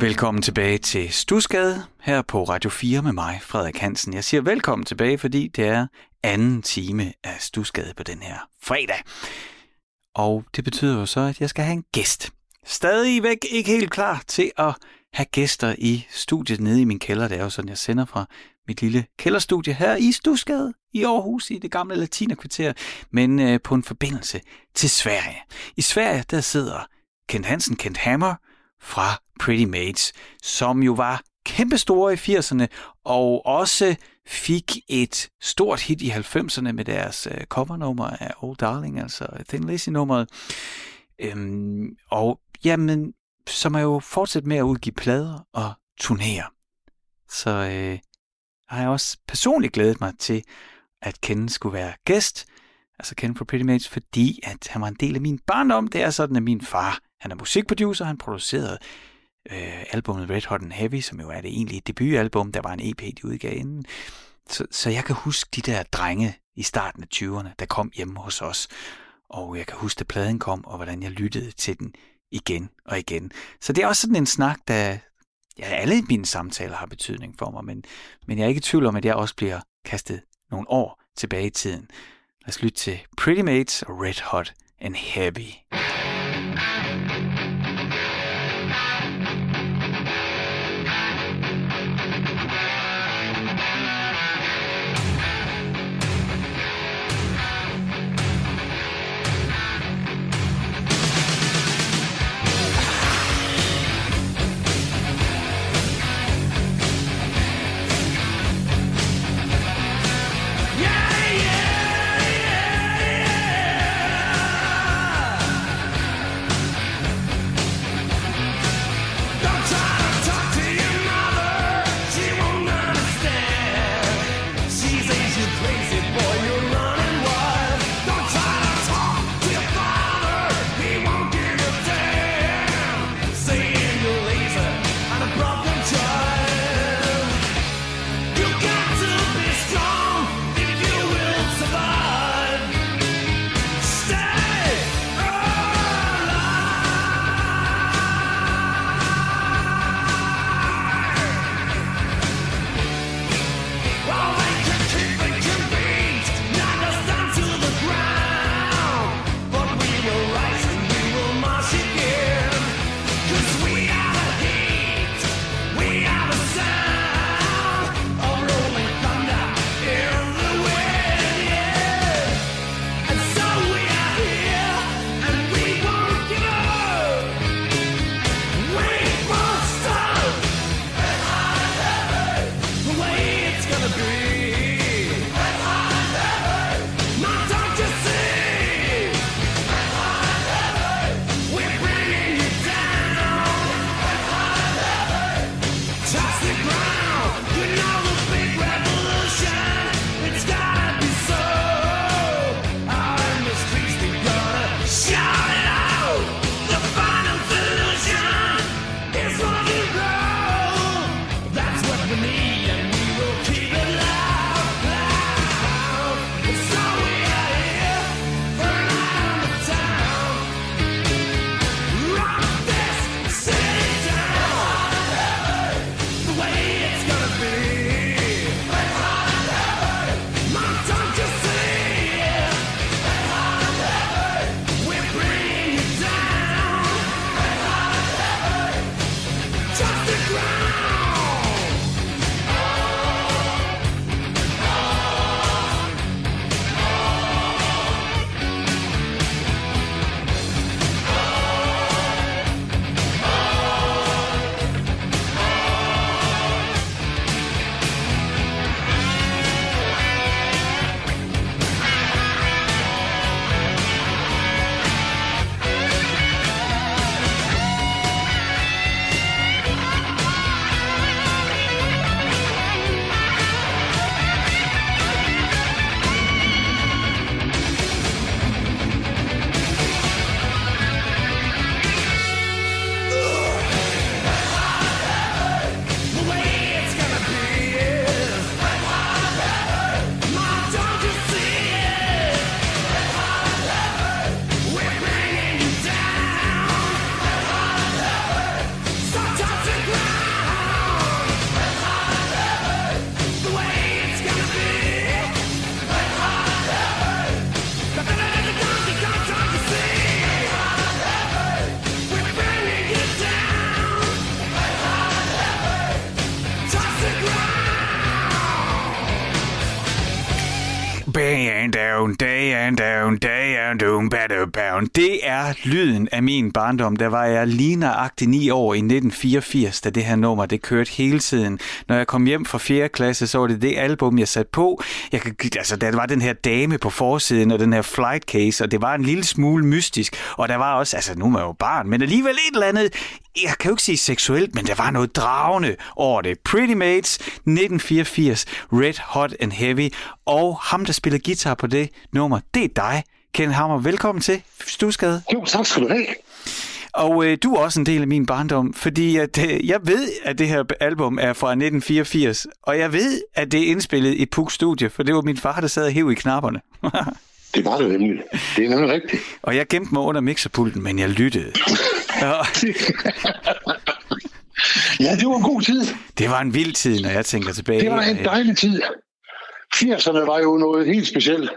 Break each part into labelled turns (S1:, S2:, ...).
S1: Velkommen tilbage til Stusgade her på Radio 4 med mig, Frederik Hansen. Jeg siger velkommen tilbage, fordi det er anden time af Stusgade på den her fredag. Og det betyder jo så, at jeg skal have en gæst. Stadigvæk ikke helt klar til at have gæster i studiet nede i min kælder. Det er jo sådan, jeg sender fra mit lille kælderstudie her i Stusgade i Aarhus i det gamle latinerkvarter, men øh, på en forbindelse til Sverige. I Sverige, der sidder Kent Hansen, Kent Hammer fra Pretty Maids, som jo var kæmpestore i 80'erne, og også fik et stort hit i 90'erne med deres øh, covernummer af Old Darling, altså Thin Lizzy-nummeret. Øhm, og jamen, som er jo fortsat med at udgive plader og turnere. Så øh, har jeg også personligt glædet mig til, at Ken skulle være gæst, altså Ken fra Pretty Mates, fordi at han var en del af min barndom. Det er sådan, at min far, han er musikproducer, han producerede øh, albumet Red Hot and Heavy, som jo er det egentlige debutalbum, der var en EP, de udgav inden. Så, så jeg kan huske de der drenge i starten af 20'erne, der kom hjemme hos os. Og jeg kan huske, at pladen kom, og hvordan jeg lyttede til den igen og igen. Så det er også sådan en snak, der... Ja, alle mine samtaler har betydning for mig, men, men jeg er ikke i tvivl om, at jeg også bliver kastet nogle år tilbage i tiden. Lad os lytte til Pretty Mates og Red Hot and Heavy. And down, day and down, day and down, down. Det er lyden af min barndom. Der var jeg lige nøjagtig 9 år i 1984, da det her nummer det kørte hele tiden. Når jeg kom hjem fra 4. klasse, så var det det album, jeg satte på. Jeg, altså, der var den her dame på forsiden, og den her flight case, og det var en lille smule mystisk. Og der var også, altså nu er jeg jo barn, men alligevel et eller andet jeg kan jo ikke sige seksuelt, men der var noget dragende over det. Pretty Mates, 1984, Red Hot and Heavy, og ham, der spiller guitar på det nummer, det er dig, Ken Hammer. Velkommen til Stusgade.
S2: Jo, tak skal du have.
S1: Og øh, du er også en del af min barndom, fordi at, øh, jeg ved, at det her album er fra 1984, og jeg ved, at det er indspillet i Puk Studie, for det var min far, der sad og hæv i knapperne.
S2: det var det nemlig. Det er nemlig rigtigt.
S1: Og jeg gemte mig under mixerpulten, men jeg lyttede. Ja.
S2: ja, det var en god tid.
S1: Det var en vild tid, når jeg tænker tilbage.
S2: Det var en dejlig tid. 80'erne var jo noget helt specielt.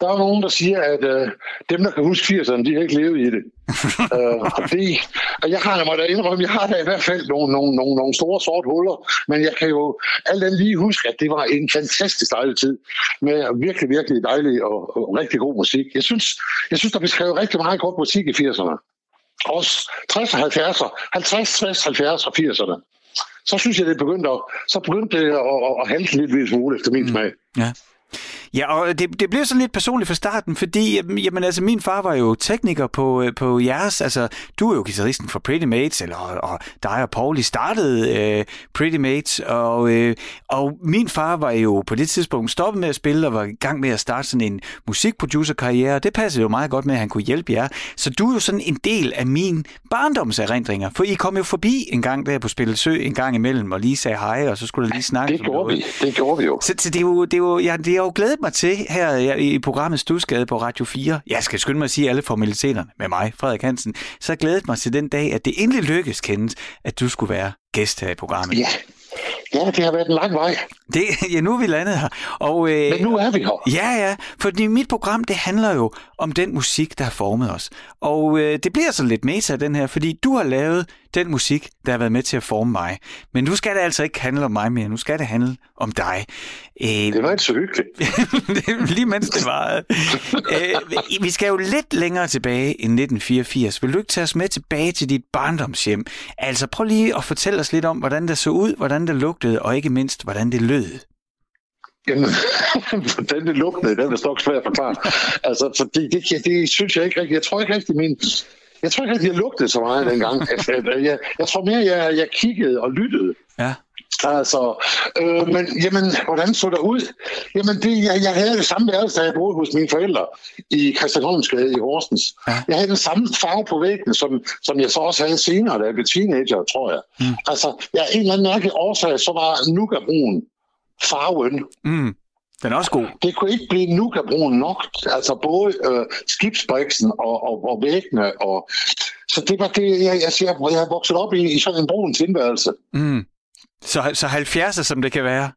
S2: Der er nogen, der siger, at øh, dem, der kan huske 80'erne, de har ikke levet i det. øh, og, det og jeg har mig da indrømme, jeg har da i hvert fald nogle, nogle, nogle, nogle store sorte huller, men jeg kan jo alt andet lige huske, at det var en fantastisk dejlig tid, med virkelig, virkelig dejlig og, og rigtig god musik. Jeg synes, jeg synes, der blev skrevet rigtig meget godt musik i 80'erne. Også 60'erne, 70'erne, 50, 60, 70 og 80'erne. Så synes jeg, det begyndte at, så begyndte det at, at, at halte lidt smule efter min mm. smag.
S1: Ja. Ja, og det, det blev sådan lidt personligt fra starten, fordi jamen, altså, min far var jo tekniker på, øh, på jeres, altså du er jo guitaristen for Pretty Mates, eller, og dig og Pauli startede uh, Pretty Mates, og, uh, og min far var jo på det tidspunkt stoppet med at spille, og var i gang med at starte sådan en musikproducer-karriere, det passede jo meget godt med, at han kunne hjælpe jer. Så du er jo sådan en del af min barndomserindringer, for I kom jo forbi en gang der på Spillesø en gang imellem, og lige sagde hej, og så skulle der lige snakke.
S2: Det gjorde vi, det gjorde vi jo.
S1: Så, så det, er jo, det, er jo, ja, det er jo glædet mig til her i programmet Stusgade på Radio 4. Jeg skal skynde mig at sige alle formaliteterne med mig, Frederik Hansen. Så glædet mig til den dag, at det endelig lykkes, kendes, at du skulle være gæst her i programmet.
S2: Ja, Ja, det har været en lang vej.
S1: Det, ja, nu er vi landet her.
S2: Og, øh, Men nu er vi her.
S1: Ja, ja, fordi mit program, det handler jo om den musik, der har formet os. Og øh, det bliver så lidt meta, den her, fordi du har lavet den musik, der har været med til at forme mig. Men nu skal det altså ikke handle om mig mere, nu skal det handle om dig.
S2: Øh, det var ikke så hyggeligt.
S1: Lige mens det var. øh, vi skal jo lidt længere tilbage end 1984. Vil du ikke tage os med tilbage til dit barndomshjem? Altså prøv lige at fortælle os lidt om, hvordan det så ud, hvordan det lugtede, og ikke mindst, hvordan det lød.
S2: Jamen, hvordan det lugtede, den er stok svært at forklare. altså, for det, det, det, synes jeg ikke rigtigt. Jeg tror ikke rigtigt, min, jeg tror ikke rigtig, jeg lugtede så meget dengang. jeg, jeg, jeg tror mere, jeg, jeg kiggede og lyttede.
S1: Ja.
S2: Altså, øh, men jamen, hvordan så det ud? Jamen, det, jeg, jeg havde det samme værelse, da jeg boede hos mine forældre i Christianholmsgade i Horsens. Ja. Jeg havde den samme farve på væggene, som, som jeg så også havde senere, da jeg blev teenager, tror jeg. Mm. Altså, jeg, en eller anden mærkelig årsag, så var Nuka-brun farven.
S1: Mm. Den er også god.
S2: Det kunne ikke blive Nuka-brun nok. Altså både øh, skibsbriksen og, og, og væggene. Og, så det var det, jeg, jeg, jeg, jeg vokset op i, i sådan en brun tilværelse.
S1: Mm. Så, så 70'er, som det kan være?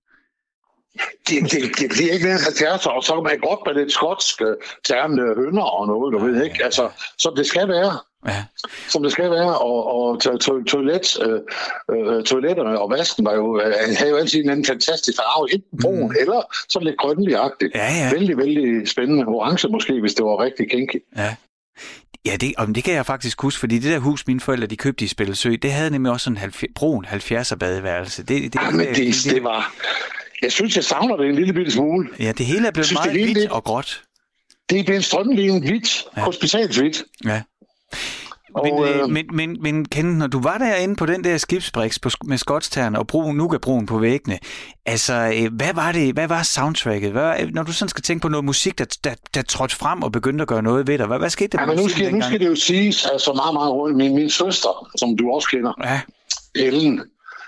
S2: Det, det, det bliver ikke mere 70'er, og så kan man godt med lidt skotsk øh, tærmende hønder og noget, du ved ikke. Altså, som det skal være. Ja. Som det skal være, og, og to, to, toilet, øh, øh, toiletterne og vasken var jo, øh, havde jo altid en fantastisk farve, enten brun mm. eller sådan lidt grønlig-agtigt.
S1: Ja, ja.
S2: Vældig, vældig spændende. Orange måske, hvis det var rigtig kinky.
S1: Ja. Ja, det, om det kan jeg faktisk huske, fordi det der hus, mine forældre de købte i Spillesø, det havde nemlig også en 70, brun 70'er badeværelse.
S2: Det, det, ja, men det, det, det, var... Jeg synes, jeg savner det en lille bitte smule.
S1: Ja, det hele er blevet synes, meget hvidt og gråt.
S2: Det er blevet strømlignet hvidt, ja. hospitalshvidt.
S1: Ja. Og, men, øh, men, men, men Ken, når du var derinde på den der skibsbriks på, med skotstern og brun, nuka-brun på væggene, altså, øh, hvad var det, hvad var soundtracket? Hvad, når du sådan skal tænke på noget musik, der, der, der trådte frem og begyndte at gøre noget ved dig, hvad, hvad skete der?
S2: Ja, men nu skal, nu skal det jo siges, altså meget, meget rundt, min, min søster, som du også kender, ja. Ellen,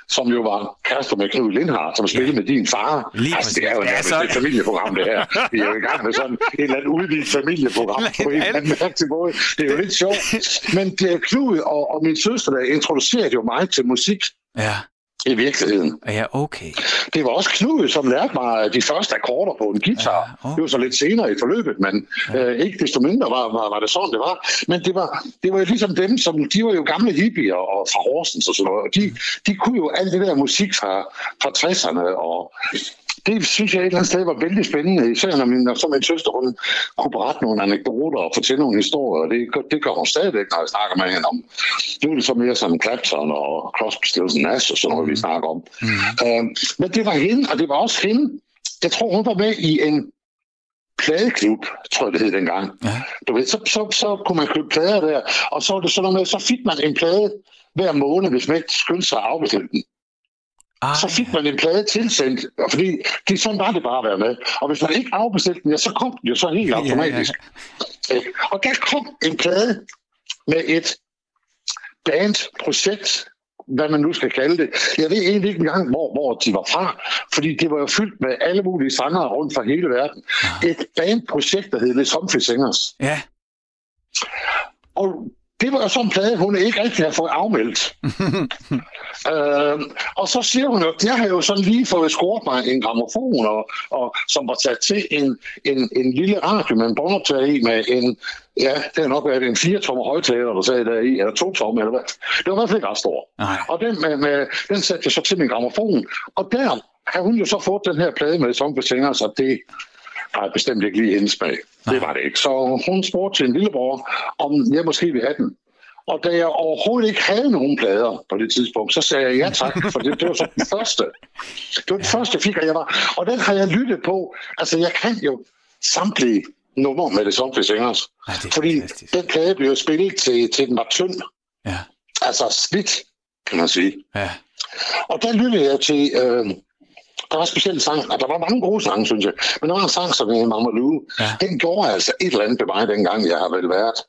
S2: som jo var kærester med Knud Lindhardt, som spillede ja. med din far. Lige altså, det er jo nærmest så... et familieprogram, det her. Vi er jo i gang med sådan et eller andet udvidet familieprogram på en eller anden mærkelig måde. Det er jo lidt sjovt. Men det er Knud og, og min søster, der introducerede jo mig til musik.
S1: Ja
S2: i virkeligheden.
S1: Ja, okay.
S2: Det var også Knud, som lærte mig de første akkorder på en guitar. Ja, okay. Det var så lidt senere i forløbet, men ja. øh, ikke desto mindre var, var, var det sådan, det var. Men det var, det var jo ligesom dem, som de var jo gamle hippier og fra Horsens og sådan noget. Og de, de kunne jo alt det der musik fra, fra 60'erne og det synes jeg et eller andet sted var vældig spændende, især når min, når så min søster hun kunne berette nogle anekdoter og fortælle nogle historier, og det, det gør hun stadigvæk, når jeg snakker med hende om. Nu er det så mere som Clapton og Crosby, Stills Nash og sådan noget, mm. vi snakker om. Mm. Uh, men det var hende, og det var også hende, jeg tror hun var med i en pladeklub, tror jeg det hed dengang. Ja. Du ved, så, så, så kunne man købe plader der, og så var det sådan noget med, så fik man en plade hver måned, hvis man ikke skyndte sig at afbestille den. Ej. Så fik man en plade tilsendt, fordi det sådan var det bare at være med. Og hvis man ikke afbestilte den, ja, så kom den jo så helt automatisk. Ja, ja, ja. Og der kom en plade med et bandprojekt, hvad man nu skal kalde det. Jeg ved egentlig ikke engang, hvor, hvor de var fra, fordi det var jo fyldt med alle mulige sanger rundt fra hele verden. Ja. Et bandprojekt, der hed Les Humphrey Singers.
S1: Ja.
S2: Og det var jo sådan en plade, hun ikke rigtig har fået afmeldt. øh, og så siger hun jo, jeg har jo sådan lige fået scoret mig en gramofon, og, og, som var sat til en, en, en lille radio med en båndoptager i, med en, ja, det har nok været en 4-tommer højtaler, der sagde der i, eller 2 tommer, eller hvad. Det var i hvert fald ikke ret stor. Nej. Og den, med, med, den satte jeg så til min gramofon, og der har hun jo så fået den her plade med Songbetingere, så det var bestemt ikke lige hendes smag. Det var det ikke. Så hun spurgte til en lillebror, om jeg måske ville have den. Og da jeg overhovedet ikke havde nogen plader på det tidspunkt, så sagde jeg ja tak, for det, det var så den første. Det var den første, jeg fik, og jeg var. Og den har jeg lyttet på. Altså, jeg kan jo samtlige numre med det Zombie Singers. Ja, det fordi fantastisk. den plade blev spillet til, til den var tynd. Ja. Altså slidt, kan man sige. Ja. Og der lyttede jeg til... Øh, der var specielle sang, og der var mange gode sange, synes jeg. Men der var en sang, som hed Mama Lou. Ja. Den gjorde altså et eller andet ved mig, dengang jeg har vel været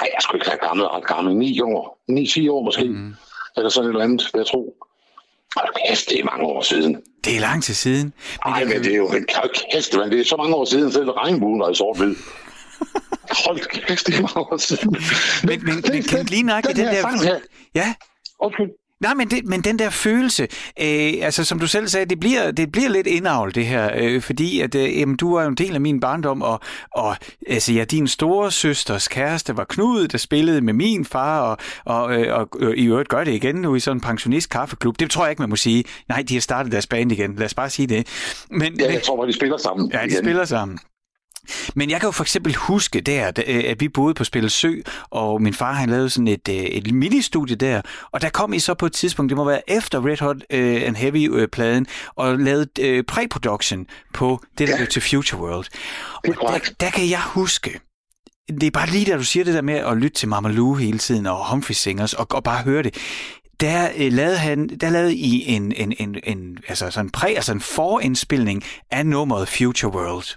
S2: Nej, jeg skulle ikke have gammel, ret gammel. 9 år. 9-10 år måske. Mm. Eller sådan et eller andet, jeg tror. Hold kæft, det er mange år siden.
S1: Det er lang tid siden.
S2: Men, men det er jo en kæft, men det er så mange år siden, selv regnbuen var i sort-hvid. Hold kæft, det er mange år siden.
S1: Men, men, men kan lige nok i den, den der... Her. Ja.
S2: Undskyld.
S1: Nej, men, det, men den der følelse, øh, altså som du selv sagde, det bliver, det bliver lidt indavl det her, øh, fordi at øh, jamen, du var jo en del af min barndom, og, og altså, ja, din store søsters kæreste var Knud, der spillede med min far, og, og, øh, og, og i øvrigt gør det igen nu i sådan en pensionist kaffeklub. Det tror jeg ikke, man må sige. Nej, de har startet deres band igen. Lad os bare sige det.
S2: Men, ja, jeg tror, at de spiller sammen.
S1: Ja, de igen. spiller sammen. Men jeg kan jo for eksempel huske der, øh, at vi boede på Spille Sø, og min far han lavede sådan et, øh, et mini-studie der, og der kom I så på et tidspunkt, det må være efter Red Hot uh, and Heavy-pladen, og lavede uh, pre-production på det, der ja. blev til Future World. Og der, der kan jeg huske, det er bare lige da du siger det der med at lytte til Mama Lou hele tiden, og Humphrey Singers, og, og bare høre det der øh, lavede han, der lavede I en, en, en, en altså sådan præ, altså en forindspilning af nummeret Future World.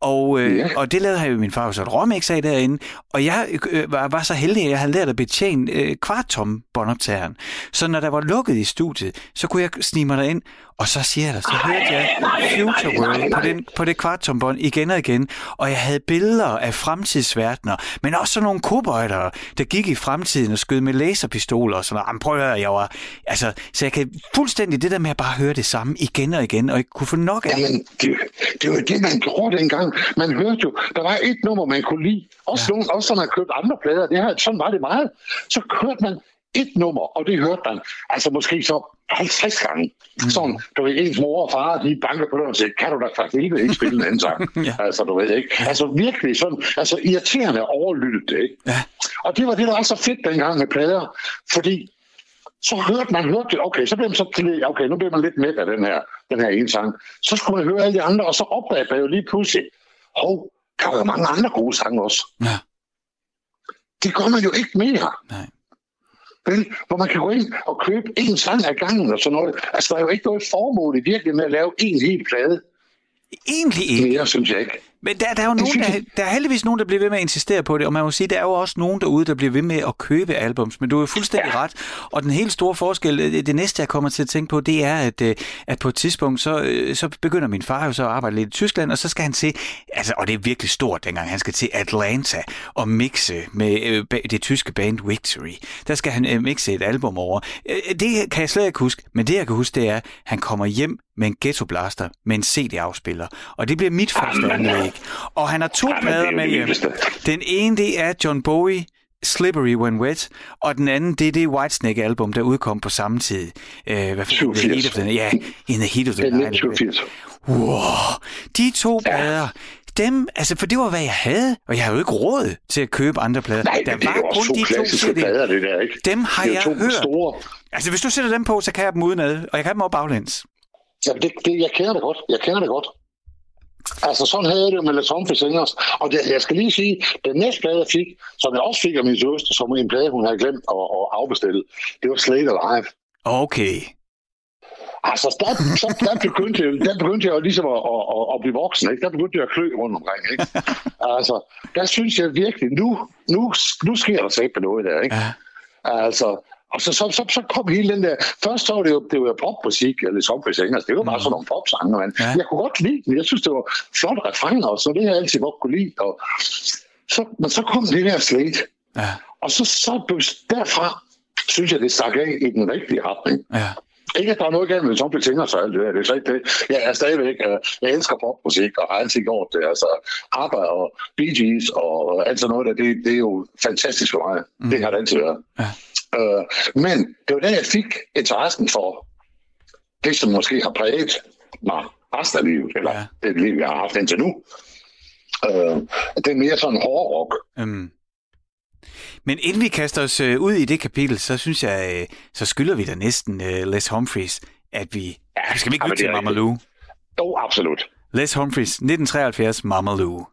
S1: Og, øh, ja. og det lavede han jo min far så et remix af derinde, og jeg øh, var, var så heldig, at jeg havde lært at betjene øh, kvarttom båndoptageren. Så når der var lukket i studiet, så kunne jeg snige mig derind, og så siger jeg der, så hørte jeg Future World på, den, på det kvartombånd igen og igen, og jeg havde billeder af fremtidsverdener, men også sådan nogle kobøjtere, der gik i fremtiden og skød med laserpistoler og sådan noget. Prøv at høre, jeg var, altså, så jeg kan fuldstændig det der med at bare høre det samme igen og igen, og ikke kunne få nok af
S2: det. Jamen, det, det var det, man gjorde dengang. Man hørte jo, der var et nummer, man kunne lide. Også, ja. nogle, også når man købte andre plader. Det her, sådan var det meget. Så hørte man et nummer, og det hørte man altså måske så 50 gange. Mm. Sådan, du ved, ens mor og far, de banker på døren og siger, kan du da faktisk ikke spille en anden sang? ja. Altså, du ved ikke. Altså virkelig sådan, altså irriterende overlyttet det, ikke? Ja. Og det var det, der var så fedt dengang med plader, fordi så hørte man hørte det, okay, så blev man så okay, nu bliver man lidt med af den her, den her ene sang. Så skulle man høre alle de andre, og så opdagede man jo lige pludselig, hov, der var mange andre gode sange også. Ja. Det gør man jo ikke mere. Nej. Vel, hvor man kan gå ind og købe en sang af gangen og sådan noget. Altså, der er jo ikke noget formål i virkeligheden med at lave en hel plade.
S1: Egentlig ikke.
S2: Mere, synes jeg ikke.
S1: Men der, der er jo nogen, der, der er heldigvis nogen, der bliver ved med at insistere på det, og man må sige, der er jo også nogen derude, der bliver ved med at købe albums, men du er jo fuldstændig ja. ret. Og den helt store forskel, det, det næste, jeg kommer til at tænke på, det er, at, øh, at på et tidspunkt, så, øh, så begynder min far jo så at arbejde lidt i Tyskland, og så skal han se, altså, og det er virkelig stort dengang, han skal til Atlanta og mixe med øh, det tyske band Victory. Der skal han mixe et album over. Det kan jeg slet ikke huske, men det jeg kan huske, det er, at han kommer hjem med en ghetto blaster med en CD-afspiller. Og det bliver mit første anlæg. Og han har to plader med hjem. Den ene, det er John Bowie, Slippery When Wet, og den anden, det er det Whitesnake-album, der udkom på samme tid.
S2: Øh, hvad 87. The Heat of the,
S1: ja, In the Heat of the
S2: Night. 87.
S1: Wow, de to ja. plader, dem, altså, for det var, hvad jeg havde, og jeg havde jo ikke råd til at købe andre plader.
S2: Nej, der det var kun to de to CD'er. Plader, det der, ikke?
S1: Dem har
S2: det
S1: jeg
S2: to
S1: hørt.
S2: Store.
S1: Altså, hvis du sætter dem på, så kan jeg dem udenad, og jeg kan dem over baglæns.
S2: Ja, det, det, jeg kender det godt. Jeg kender det godt. Altså, sådan havde jeg det med Les Humphries Singers. Og det, jeg skal lige sige, den næste plade, jeg fik, som jeg også fik af min søster, som en plade, hun havde glemt at, at afbestille, det var Slade Alive.
S1: Okay.
S2: Altså, der, så, der, begyndte jeg, der begyndte jeg jo ligesom at, at, at, at blive voksen, ikke? Der begyndte jeg at klø rundt omkring, ikke? Altså, der synes jeg virkelig, nu, nu, nu sker der på noget der, ikke? Ja. Altså, og så, så, så, så kom hele den der... Først så var det jo, det var popmusik, eller zombies engelsk. Det var bare mm. sådan nogle popsange, men ja. jeg kunne godt lide den. Jeg synes, det var flot refrænger, og så det jeg altid godt kunne lide. Og så, men så kom det der slet. Ja. Og så, så derfra synes jeg, det stak af i den rigtige retning. Ja. Ikke, at der er noget galt med Zombie Singers og alt det der. Det er slet ikke det. Jeg er stadigvæk, uh, jeg elsker popmusik, og har altid gjort det. Altså, arbejde og Bee Gees og alt sådan noget der, det, det er jo fantastisk for mig. Mm. Det har det altid været. Ja. Uh, men det var der, jeg fik interessen for det, som måske har præget mig resten af livet, eller ja. det liv, jeg har haft indtil nu. Uh, det er mere sådan hård rock. Mm.
S1: Men inden vi kaster os øh, ud i det kapitel, så synes jeg, øh, så skylder vi da næsten uh, Les Humphries, at vi... Ja, skal vi ikke lytte til Mama Lou?
S2: Jo, absolut.
S1: Les Humphries, 1973, Mama Lou.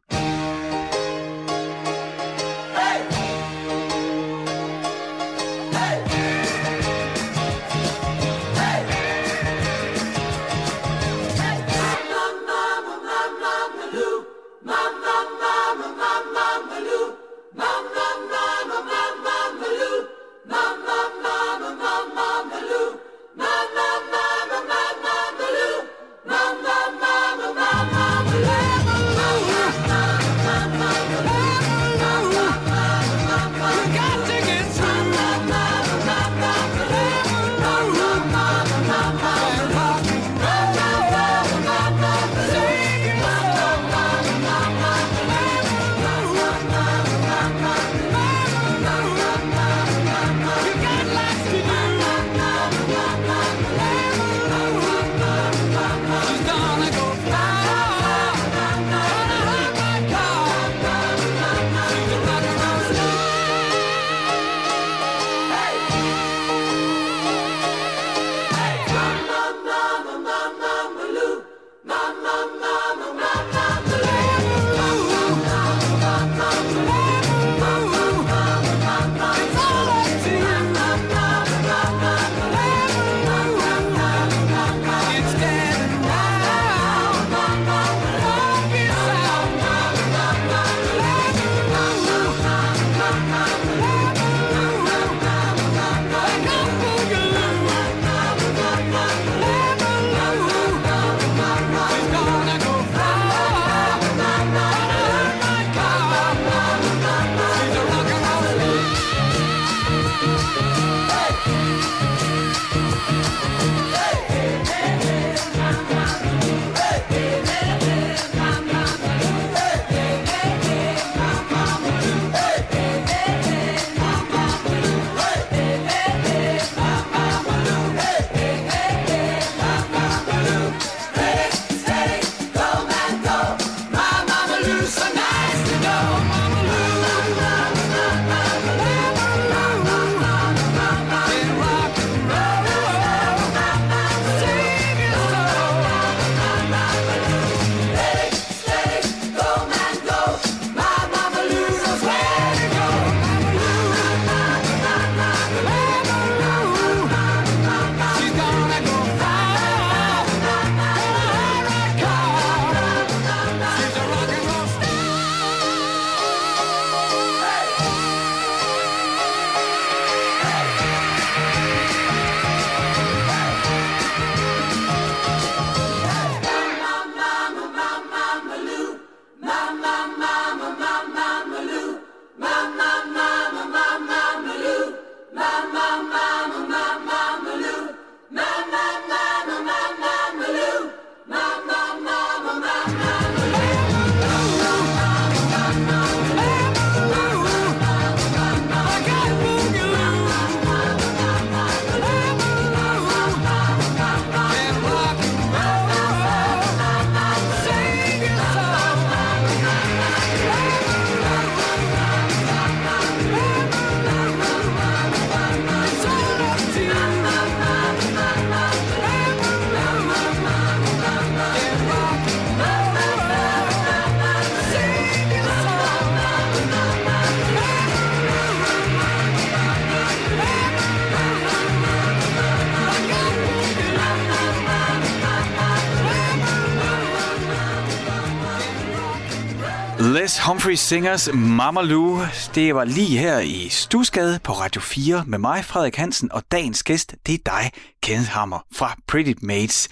S1: Les Humphrey Singers Mama Lou. Det var lige her i Stusgade på Radio 4 med mig, Frederik Hansen, og dagens gæst, det er dig, Kenneth Hammer fra Pretty Mates.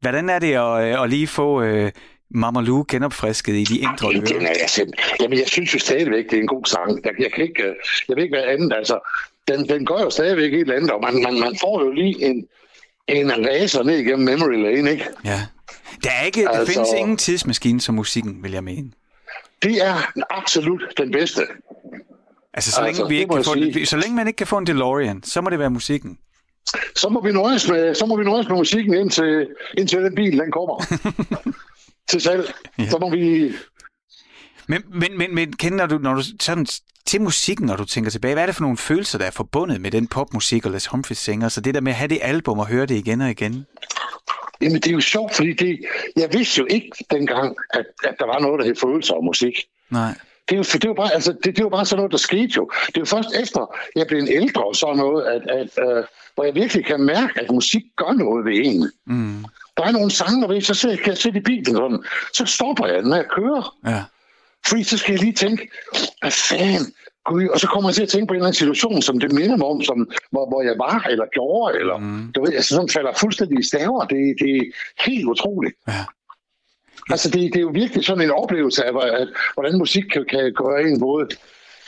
S1: Hvordan er det at, at lige få uh, Mama Lou genopfrisket i de indre ører?
S2: Den er selv. Jamen, jeg synes jo stadigvæk, det er en god sang. Jeg, jeg, kan ikke, øh, jeg ved ikke, hvad andet. Altså, den, den går jo stadigvæk helt andet, og man, man, man får jo lige en, en racer ned igennem memory lane, ikke?
S1: Ja. Der, er ikke, altså, der findes ingen tidsmaskine som musikken, vil jeg mene.
S2: Det er absolut den bedste.
S1: Altså, så, altså, længe, vi ikke kan få en, så længe man ikke kan få en DeLorean, så må det være musikken.
S2: Så må vi nøjes med, så må vi nøjes med musikken, indtil, indtil den bil den kommer til salg. Ja. Så må vi...
S1: Men, men, men, men kender du, når du sådan til musikken, når du tænker tilbage, hvad er det for nogle følelser, der er forbundet med den popmusik og Les Humphries sanger? Så det der med at have det album og høre det igen og igen?
S2: Jamen, det er jo sjovt, fordi det, jeg vidste jo ikke dengang, at, at der var noget, der hed følelser og musik.
S1: Nej.
S2: Det er, jo, det, er jo bare, altså, det, det er jo bare sådan noget, der skete jo. Det er jo først efter, jeg blev en ældre og sådan noget, at, at, uh, hvor jeg virkelig kan mærke, at musik gør noget ved en.
S1: Mm.
S2: Der er nogle sange, der så kan jeg sætte i bilen sådan, så stopper jeg, når jeg kører.
S1: Ja.
S2: Fordi så skal jeg lige tænke, hvad fanden, Gud, og så kommer jeg til at tænke på en eller anden situation, som det minder mig om, som, hvor, hvor jeg var eller gjorde, eller mm. du ved, altså sådan falder fuldstændig i staver. Det, det er helt utroligt.
S1: Ja.
S2: Altså, det, det er jo virkelig sådan en oplevelse af, at, hvordan musik kan, kan gøre en både,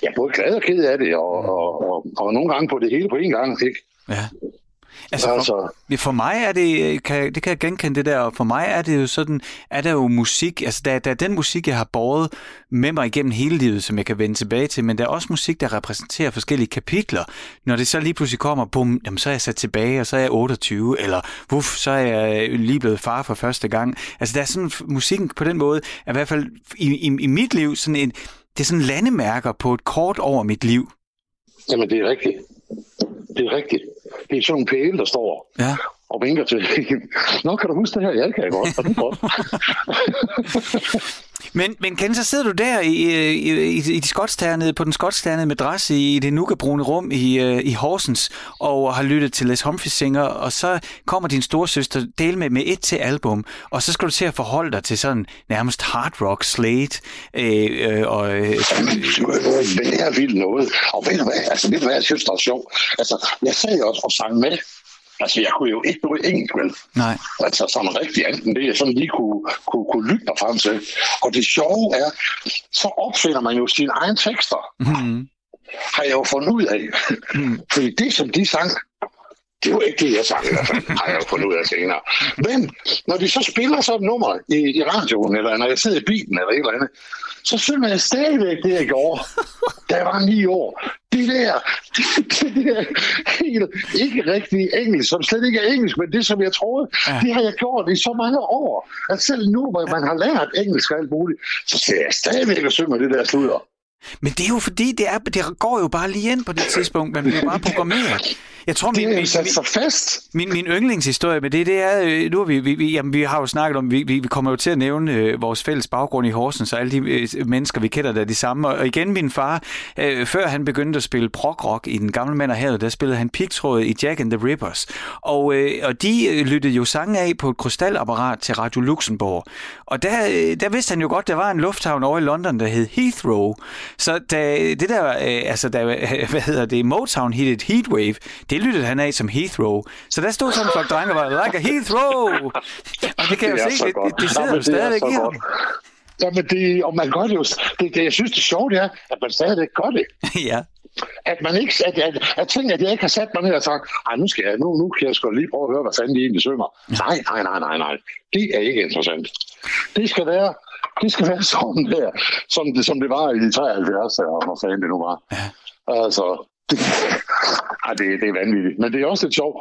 S2: ja, både glad og ked af det, og, og, og, og nogle gange på det hele på en gang, ikke?
S1: Ja. Altså, for, altså, for mig er det, kan, det kan jeg genkende det der, og for mig er det jo sådan, er der jo musik, altså der, der er den musik, jeg har båret med mig igennem hele livet, som jeg kan vende tilbage til, men der er også musik, der repræsenterer forskellige kapitler. Når det så lige pludselig kommer, bum, jamen, så er jeg sat tilbage, og så er jeg 28, eller wuff, så er jeg lige blevet far for første gang. Altså der er sådan, musikken på den måde, er i hvert fald i, i, i mit liv, sådan en, det er sådan landemærker på et kort over mit liv.
S2: Jamen det er rigtigt. Det er rigtigt. Det er sådan en pæle, der står
S1: ja.
S2: og vinker til. Nå, kan du huske det her? Ja, det kan jeg godt. Og det godt.
S1: Men, men Ken, så sidder du der i, i, i, i de skotsternede, på den skotsternede madras i, i det nukkebrune rum i, øh, i Horsens, og har lyttet til Les Humphries singer, og så kommer din storesøster del med, med et til album, og så skal du til at forholde dig til sådan nærmest hard rock slate. Øh, øh, og, øh,
S2: det er vildt noget. Og ved du hvad, altså, ved du hvad jeg synes, der er sjovt? Altså, jeg sad også og sang med Altså, jeg kunne jo ikke noget engelsk, vel?
S1: Nej.
S2: Altså, sådan rigtig andet det, jeg sådan lige kunne, kunne, kunne lytte mig frem til. Og det sjove er, så opfinder man jo sine egne tekster.
S1: Mm.
S2: Har jeg jo fundet ud af. Mm. Fordi det, som de sang, det var ikke det, jeg sang i hvert fald, har jeg fundet ud af senere. Men når de så spiller sådan et nummer i, i radioen, eller når jeg sidder i bilen eller et eller andet, så synger jeg stadigvæk det, jeg gjorde, da jeg var ni år. Det der, det, det der helt ikke rigtig engelsk, som slet ikke er engelsk, men det, som jeg troede, ja. det har jeg gjort i så mange år. At selv nu, hvor man har lært engelsk og alt muligt, så ser jeg stadigvæk og synger det der sludder.
S1: Men det er jo fordi, det, er, det går jo bare lige ind på det tidspunkt. Man bliver bare programmeret. Jeg tror,
S2: min,
S1: det
S2: er sat sig fast.
S1: Min, min yndlingshistorie med det, det er, øh, nu har vi, vi, vi, jamen, vi har jo snakket om, vi, vi, vi kommer jo til at nævne øh, vores fælles baggrund i Horsens, så alle de øh, mennesker, vi kender, der er de samme. Og igen, min far, øh, før han begyndte at spille prog-rock i Den Gamle Mand og Havet, der spillede han pigtråd i Jack and the Rippers. Og, øh, og de øh, lyttede jo sange af på et krystalapparat til Radio Luxembourg. Og der, øh, der vidste han jo godt, der var en lufthavn over i London, der hed Heathrow. Så da, det der, øh, altså da, hvad hedder det, Motown hittet Heatwave, det lyttede han af som Heathrow. Så der stod sådan en flok drenge og var, like a Heathrow! Og det kan jeg jo se, det, det, det sidder jo stadigvæk i ham.
S2: Jamen, det, og man gør det jo, det, det, jeg synes, det sjove er, at man stadigvæk gør det.
S1: ja.
S2: At man ikke, at, at, at tænke, at jeg ikke har sat mig ned og sagt, Ej, nu skal jeg, nu, nu kan jeg sgu lige prøve at høre, hvad fanden de egentlig synger. Nej, nej, nej, nej, nej. Det er ikke interessant. Det skal være, det skal være sådan der, som det, som det var i 73, og hvor fanden det nu var.
S1: Ja.
S2: Altså, ah, det, det er vanvittigt, men det er også lidt sjovt.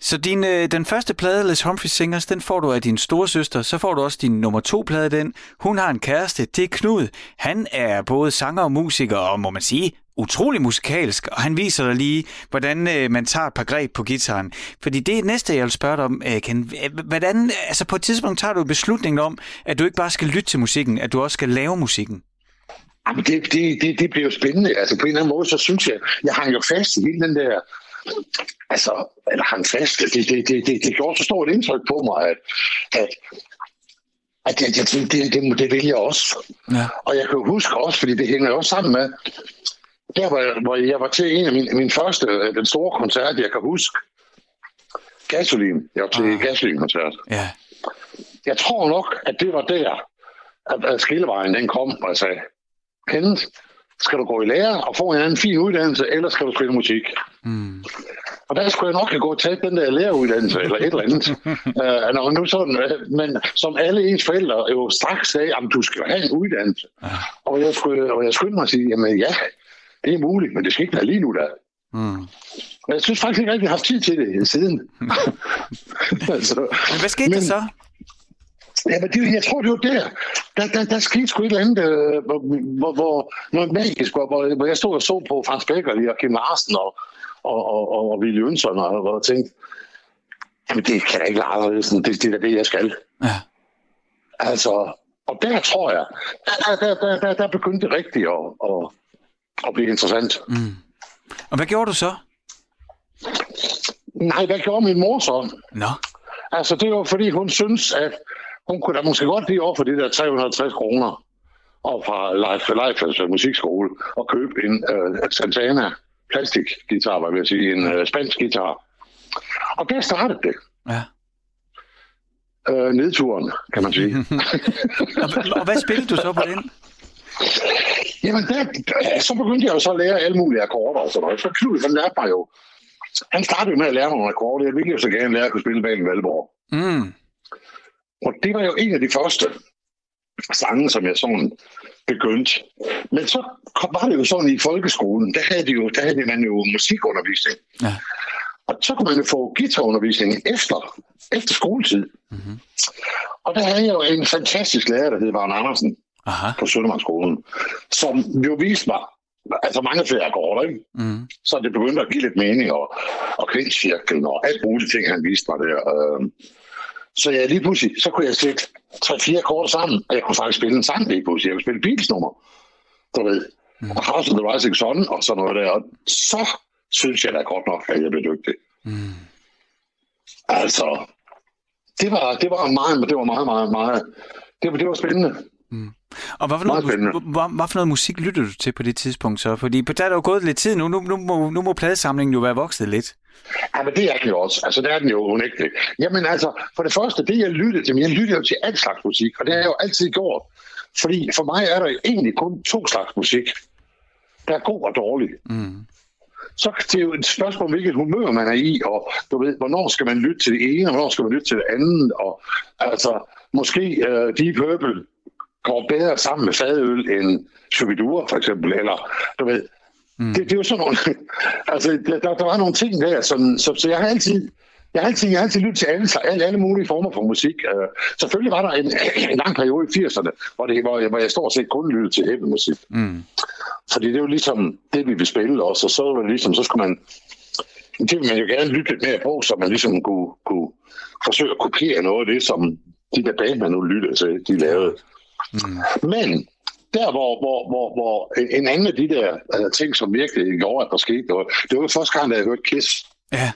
S1: Så din, øh, den første plade, Les Humphrey Singers, den får du af din store søster. Så får du også din nummer to plade den. Hun har en kæreste, det er Knud. Han er både sanger og musiker, og må man sige, utrolig musikalsk, og han viser dig lige, hvordan øh, man tager et par greb på gitaren. Fordi det er næste, jeg vil spørge dig om, øh, Ken. Hvordan, altså på et tidspunkt tager du beslutningen om, at du ikke bare skal lytte til musikken, at du også skal lave musikken.
S2: Jamen det, det, det, det bliver jo spændende. Altså på en eller anden måde, så synes jeg, jeg hang jo fast i hele den der altså, eller hang fast. Det, det, det, det, det gjorde så stort indtryk på mig, at, at at jeg, jeg tænkte, det, det, det vil jeg også.
S1: Ja.
S2: Og jeg kan jo huske også, fordi det hænger jo også sammen med, der hvor jeg, hvor jeg var til en af mine, min første, øh, den store koncert, jeg kan huske, Gasolin. Jeg var til
S1: ah.
S2: Gasolin-koncert.
S1: Ja.
S2: Jeg tror nok, at det var der, at, at skillevejen den kom, og jeg sagde, Kenneth, skal du gå i lære og få en anden fin uddannelse, eller skal du spille musik?
S1: Mm.
S2: Og der skulle jeg nok have gået og taget den der læreruddannelse, eller et eller andet. uh, når nu sådan, uh, men som alle ens forældre jo straks sagde, at du skal have en uddannelse.
S1: Ja.
S2: Og jeg skulle, og jeg skyndte mig at sige, jamen ja, det er muligt, men det skal ikke være lige nu der.
S1: Mm.
S2: Jeg synes faktisk ikke rigtig, at jeg har haft tid til det siden. altså,
S1: Men hvad skete
S2: Men-
S1: der så?
S2: Ja, men det, jeg tror, det var der. Der, der, der skete sgu et eller andet, øh, hvor, hvor, hvor, noget magisk, hvor, hvor, jeg stod og så på Frans Becker lige, og Kim Larsen og, og, og, og, og Ville Jønsson, og, og tænkte, jamen det kan da ikke lade anderledes, det, det er det, jeg skal.
S1: Ja.
S2: Altså, og der tror jeg, der, der, der, der, der begyndte det rigtigt at, at, at blive interessant.
S1: Mm. Og hvad gjorde du så?
S2: Nej, hvad gjorde min mor så?
S1: Nå.
S2: Altså, det var fordi, hun synes, at hun kunne da måske godt lige over for de der 350 kroner og fra Life Life altså musikskole og købe en uh, Santana plastikgitar, hvad vil jeg sige, en uh, spansk guitar. Og der startede det.
S1: Ja.
S2: Uh, nedturen, kan man sige.
S1: Og, og hvad spillede du så på den?
S2: Jamen, der, så begyndte jeg jo så at lære alle mulige akkorder og sådan noget. Så Knud, han lærte mig jo... Han startede jo med at lære mig nogle akkorder. Jeg ville jo så gerne lære at kunne spille bag en Valborg.
S1: Mm.
S2: Og det var jo en af de første sange, som jeg sådan begyndte. Men så kom, var det jo sådan i folkeskolen, der havde, de jo, der havde man jo musikundervisning.
S1: Ja.
S2: Og så kunne man jo få guitarundervisning efter, efter skoletid.
S1: Mhm.
S2: Og der havde jeg jo en fantastisk lærer, der hed Vagn Andersen
S1: Aha.
S2: på Søndermarkskolen, som jo viste mig altså mange flere akkorder, ikke?
S1: Mm.
S2: så det begyndte at give lidt mening, og, og kvindcirklen og alt muligt ting, han viste mig der. Øh, så jeg lige pludselig, så kunne jeg sætte tre-fire akkorder sammen, og jeg kunne faktisk spille en sang lige pludselig. Jeg kunne spille Beatles-nummer, du ved.
S1: Mm.
S2: Og House of the Rising Sun og sådan noget der. Og så synes jeg da godt nok, at jeg blev dygtig.
S1: Mm.
S2: Altså, det var, det var meget, det var meget, meget, meget, det var, det var spændende.
S1: Og hvad for, noget, hvad, hvad for noget musik lyttede du til på det tidspunkt så? Fordi på der er der jo gået lidt tid nu. Nu, nu, må, nu må pladesamlingen jo være vokset lidt.
S2: Ja, men det er den jo også. Altså, det er den jo unægteligt. Jamen altså, for det første, det jeg lyttede til, men jeg lytter jo til alt slags musik, og det har jeg jo altid gjort. Fordi for mig er der jo egentlig kun to slags musik. Der er god og dårlig.
S1: Mm.
S2: Så det er jo et spørgsmål, hvilket humør man er i, og du ved, hvornår skal man lytte til det ene, og hvornår skal man lytte til det andet, og altså, måske uh, Deep Purple går bedre sammen med fadøl end Shubidua, for eksempel, eller du ved,
S1: Mm.
S2: det, det er jo sådan nogle, altså, der, der, der var nogle ting der, som, så, så jeg har altid, jeg har altid, jeg har altid lyttet til alle, alle, alle mulige former for musik. Uh, selvfølgelig var der en, en lang periode i 80'erne, hvor, det, hvor, jeg, hvor jeg stort set kun lyttede til heavy musik.
S1: Mm.
S2: Fordi det er jo ligesom det, vi vil spille også, og så var det ligesom, så skulle man, det vil man jo gerne lytte lidt mere på, så man ligesom kunne, kunne forsøge at kopiere noget af det, som de der band, man nu lytter til, de lavede.
S1: Mm.
S2: Men der, hvor, hvor, hvor, hvor en anden af de der uh, ting, som virkelig gjorde, at der skete noget, det var første gang, da jeg hørte Kiss.
S1: Ja.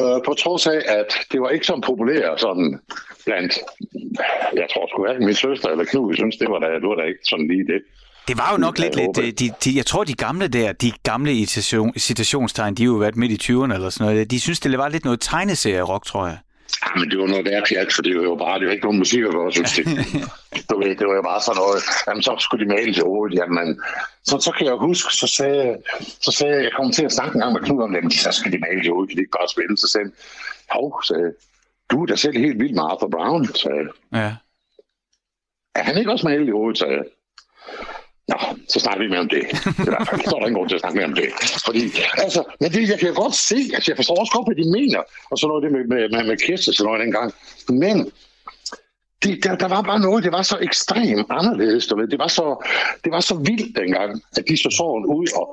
S2: Uh, på trods af, at det var ikke så populært sådan blandt, jeg tror sgu hverken min søster eller Knud, jeg synes, det var da, det var da ikke sådan lige det.
S1: Det var jo nok lidt, lidt de, de, de, jeg tror de gamle der, de gamle citation- citationstegn, de har jo været midt i 20'erne eller sådan noget. De synes, det var lidt noget tegneserie-rock, tror jeg.
S2: Ja, men det var noget værd pjat, for det var jo bare, det var ikke nogen musik, jeg godt synes det. du ved, det var jo bare sådan noget, jamen så skulle de male til hovedet, jamen. Så, så kan jeg huske, så sagde, så sagde jeg, jeg kom til at snakke en gang med Knud om det, men så skal de male til hovedet, kan de ikke bare spille, så sagde han, hov, sagde du er da selv helt vild med Arthur Brown, sagde.
S1: Ja.
S2: Er han ikke også malet i hovedet, sagde jeg. Nå, så snakker vi mere om det. I hvert fald. Så er der ingen grund til at snakke mere om det. Fordi, altså, men det, jeg kan godt se, altså, jeg forstår også godt, hvad de mener, og så noget det med, med, med, med Kirsten sådan noget dengang. Men det, der, der, var bare noget, det var så ekstremt anderledes, du ved. Det var så, det var så vildt dengang, at de så sådan ud, og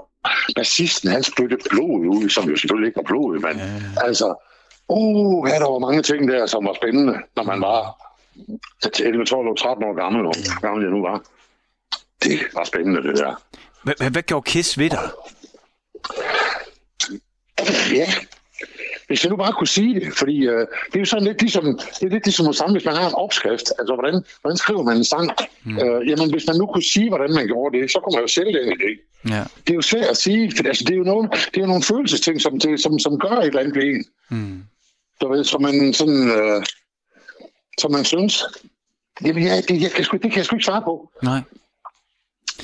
S2: bassisten, han spyttede blod ud, som jo selvfølgelig ikke var blod, men
S1: Ja.
S2: altså, uh, ja, der var mange ting der, som var spændende, når man var 11, 12 og 13 år gammel, hvor gammel jeg nu var. Det var spændende, det der.
S1: Hvad, hvad, gjorde Kiss ved dig?
S2: Ja, hvis jeg nu bare kunne sige det, fordi øh, det er jo sådan lidt ligesom, det er lidt ligesom at samle, hvis man har en opskrift, altså hvordan, hvordan skriver man en sang? Mm. Øh, jamen, hvis man nu kunne sige, hvordan man gjorde det, så kunne man jo sælge den idé.
S1: Ja.
S2: Det er jo svært at sige, for altså, det, er jo nogle, det er jo nogle følelsesting, som, det, som, som gør et eller andet ved en.
S1: Mm.
S2: Du ved, som man sådan, øh, som man synes. Jamen, ja, det, jeg sgu, det kan jeg sgu ikke svare på.
S1: Nej.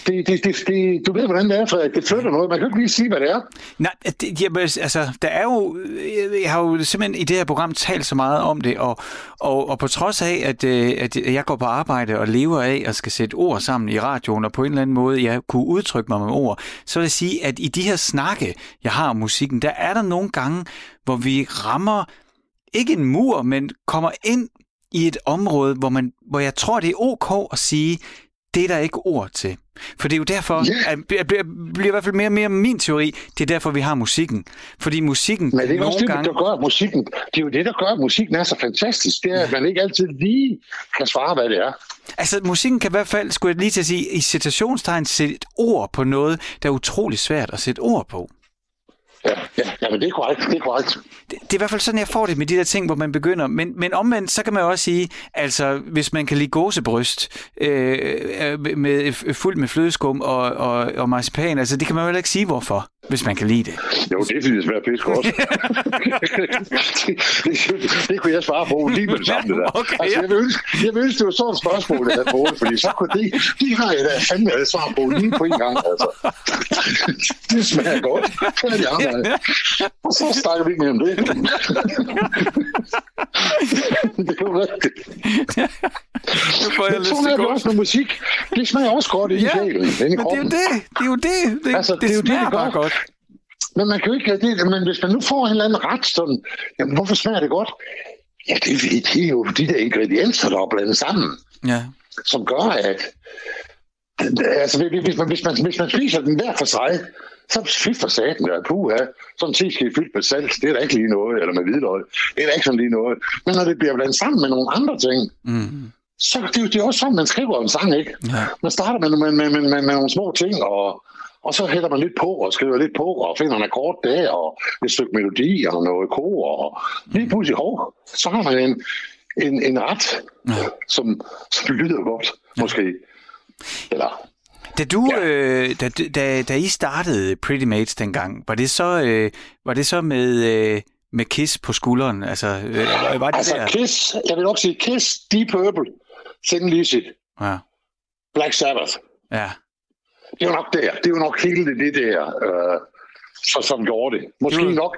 S2: Det, det, det, det, du ved, hvordan det er, Frederik. Det flytter noget. Man kan ikke lige sige, hvad det er.
S1: Nej, det, jamen, altså, der er jo, øh, jeg har jo simpelthen i det her program talt så meget om det, og, og, og på trods af, at, øh, at jeg går på arbejde og lever af at skal sætte ord sammen i radioen, og på en eller anden måde, jeg kunne udtrykke mig med ord, så vil jeg sige, at i de her snakke, jeg har om musikken, der er der nogle gange, hvor vi rammer, ikke en mur, men kommer ind i et område, hvor, man, hvor jeg tror, det er ok at sige, det er der ikke ord til. For det er jo derfor,
S2: Ja.
S1: at det bliver, bliver i hvert fald mere og mere min teori, det er derfor, vi har musikken. Fordi musikken
S2: Men det er
S1: nogle
S2: det,
S1: gange...
S2: der gør at musikken. Det er jo det, der gør, at musikken er så fantastisk. Det er, at man ikke altid lige kan svare, hvad det er.
S1: Altså, musikken kan i hvert fald, skulle jeg lige til at sige, i citationstegn sætte ord på noget, der er utrolig svært at sætte ord på.
S2: Ja, ja, ja men det er korrekt. Det er korrekt.
S1: Det, det er i hvert fald sådan, jeg får det med de der ting, hvor man begynder. Men, men omvendt, så kan man jo også sige, altså, hvis man kan lide gåsebryst øh, øh, med, fuldt med flødeskum og, og, og marcipan, altså, det kan man jo heller ikke sige, hvorfor, hvis man kan lide det.
S2: Jo, det er fordi, det smager pisk også. det, det, det, kunne jeg svare på lige med det samme. Det der.
S1: Okay,
S2: altså, jeg, vil ønske, jeg vil ønske, det var sådan et spørgsmål, jeg havde fået, fordi så kunne det, de har jeg da fandme et svar på lige på en gang. Altså. det smager godt. Færdig arbejde. Og så snakker vi ikke mere om det. det er jo rigtigt.
S1: Nu får jeg lyst til
S2: det
S1: gås.
S2: også med musik. Det smager også godt i
S1: Ja,
S2: sjælen.
S1: men det er jo det. Det er jo det. Det,
S2: Altså,
S1: det,
S2: det er jo det,
S1: smager
S2: det gør.
S1: godt.
S2: Men man kan jo ikke have det. Men hvis man nu får en eller anden ret, sådan, jamen, hvorfor smager det godt? Ja, det, det er jo de der ingredienser, der er blandet sammen,
S1: Ja.
S2: som gør, at altså, hvis, hvis, man, hvis, man, hvis man spiser den hver for sig, så fy for saten, der puha, sådan en teske fyldt med salt, det er da ikke lige noget, eller med hvidløg, det er da ikke sådan lige noget. Men når det bliver blandet sammen med nogle andre ting,
S1: Mm.
S2: så det er jo det er også sådan, man skriver en sang, ikke?
S1: Ja.
S2: Man starter med, med, med, med, med, med nogle små ting, og, og så hælder man lidt på, og skriver lidt på, og finder en akkord der, og et stykke melodi, og noget kor, og lige pludselig, hov, så har man en, en, en ret,
S1: Ja.
S2: som, som lyder godt, måske. Eller,
S1: Da, du,
S2: Ja.
S1: øh, da, da, da I startede Pretty Mates dengang, var det så, øh, var det så med, øh, med Kiss på skulderen? Altså, øh, var det
S2: altså
S1: der?
S2: Kiss, jeg vil nok sige Kiss, Deep Purple, Thin Lizzy,
S1: Ja.
S2: Black Sabbath.
S1: ja.
S2: Det jo nok der. Det jo nok hele det, det der, øh, så, som gjorde det. Måske
S1: Det var-
S2: nok,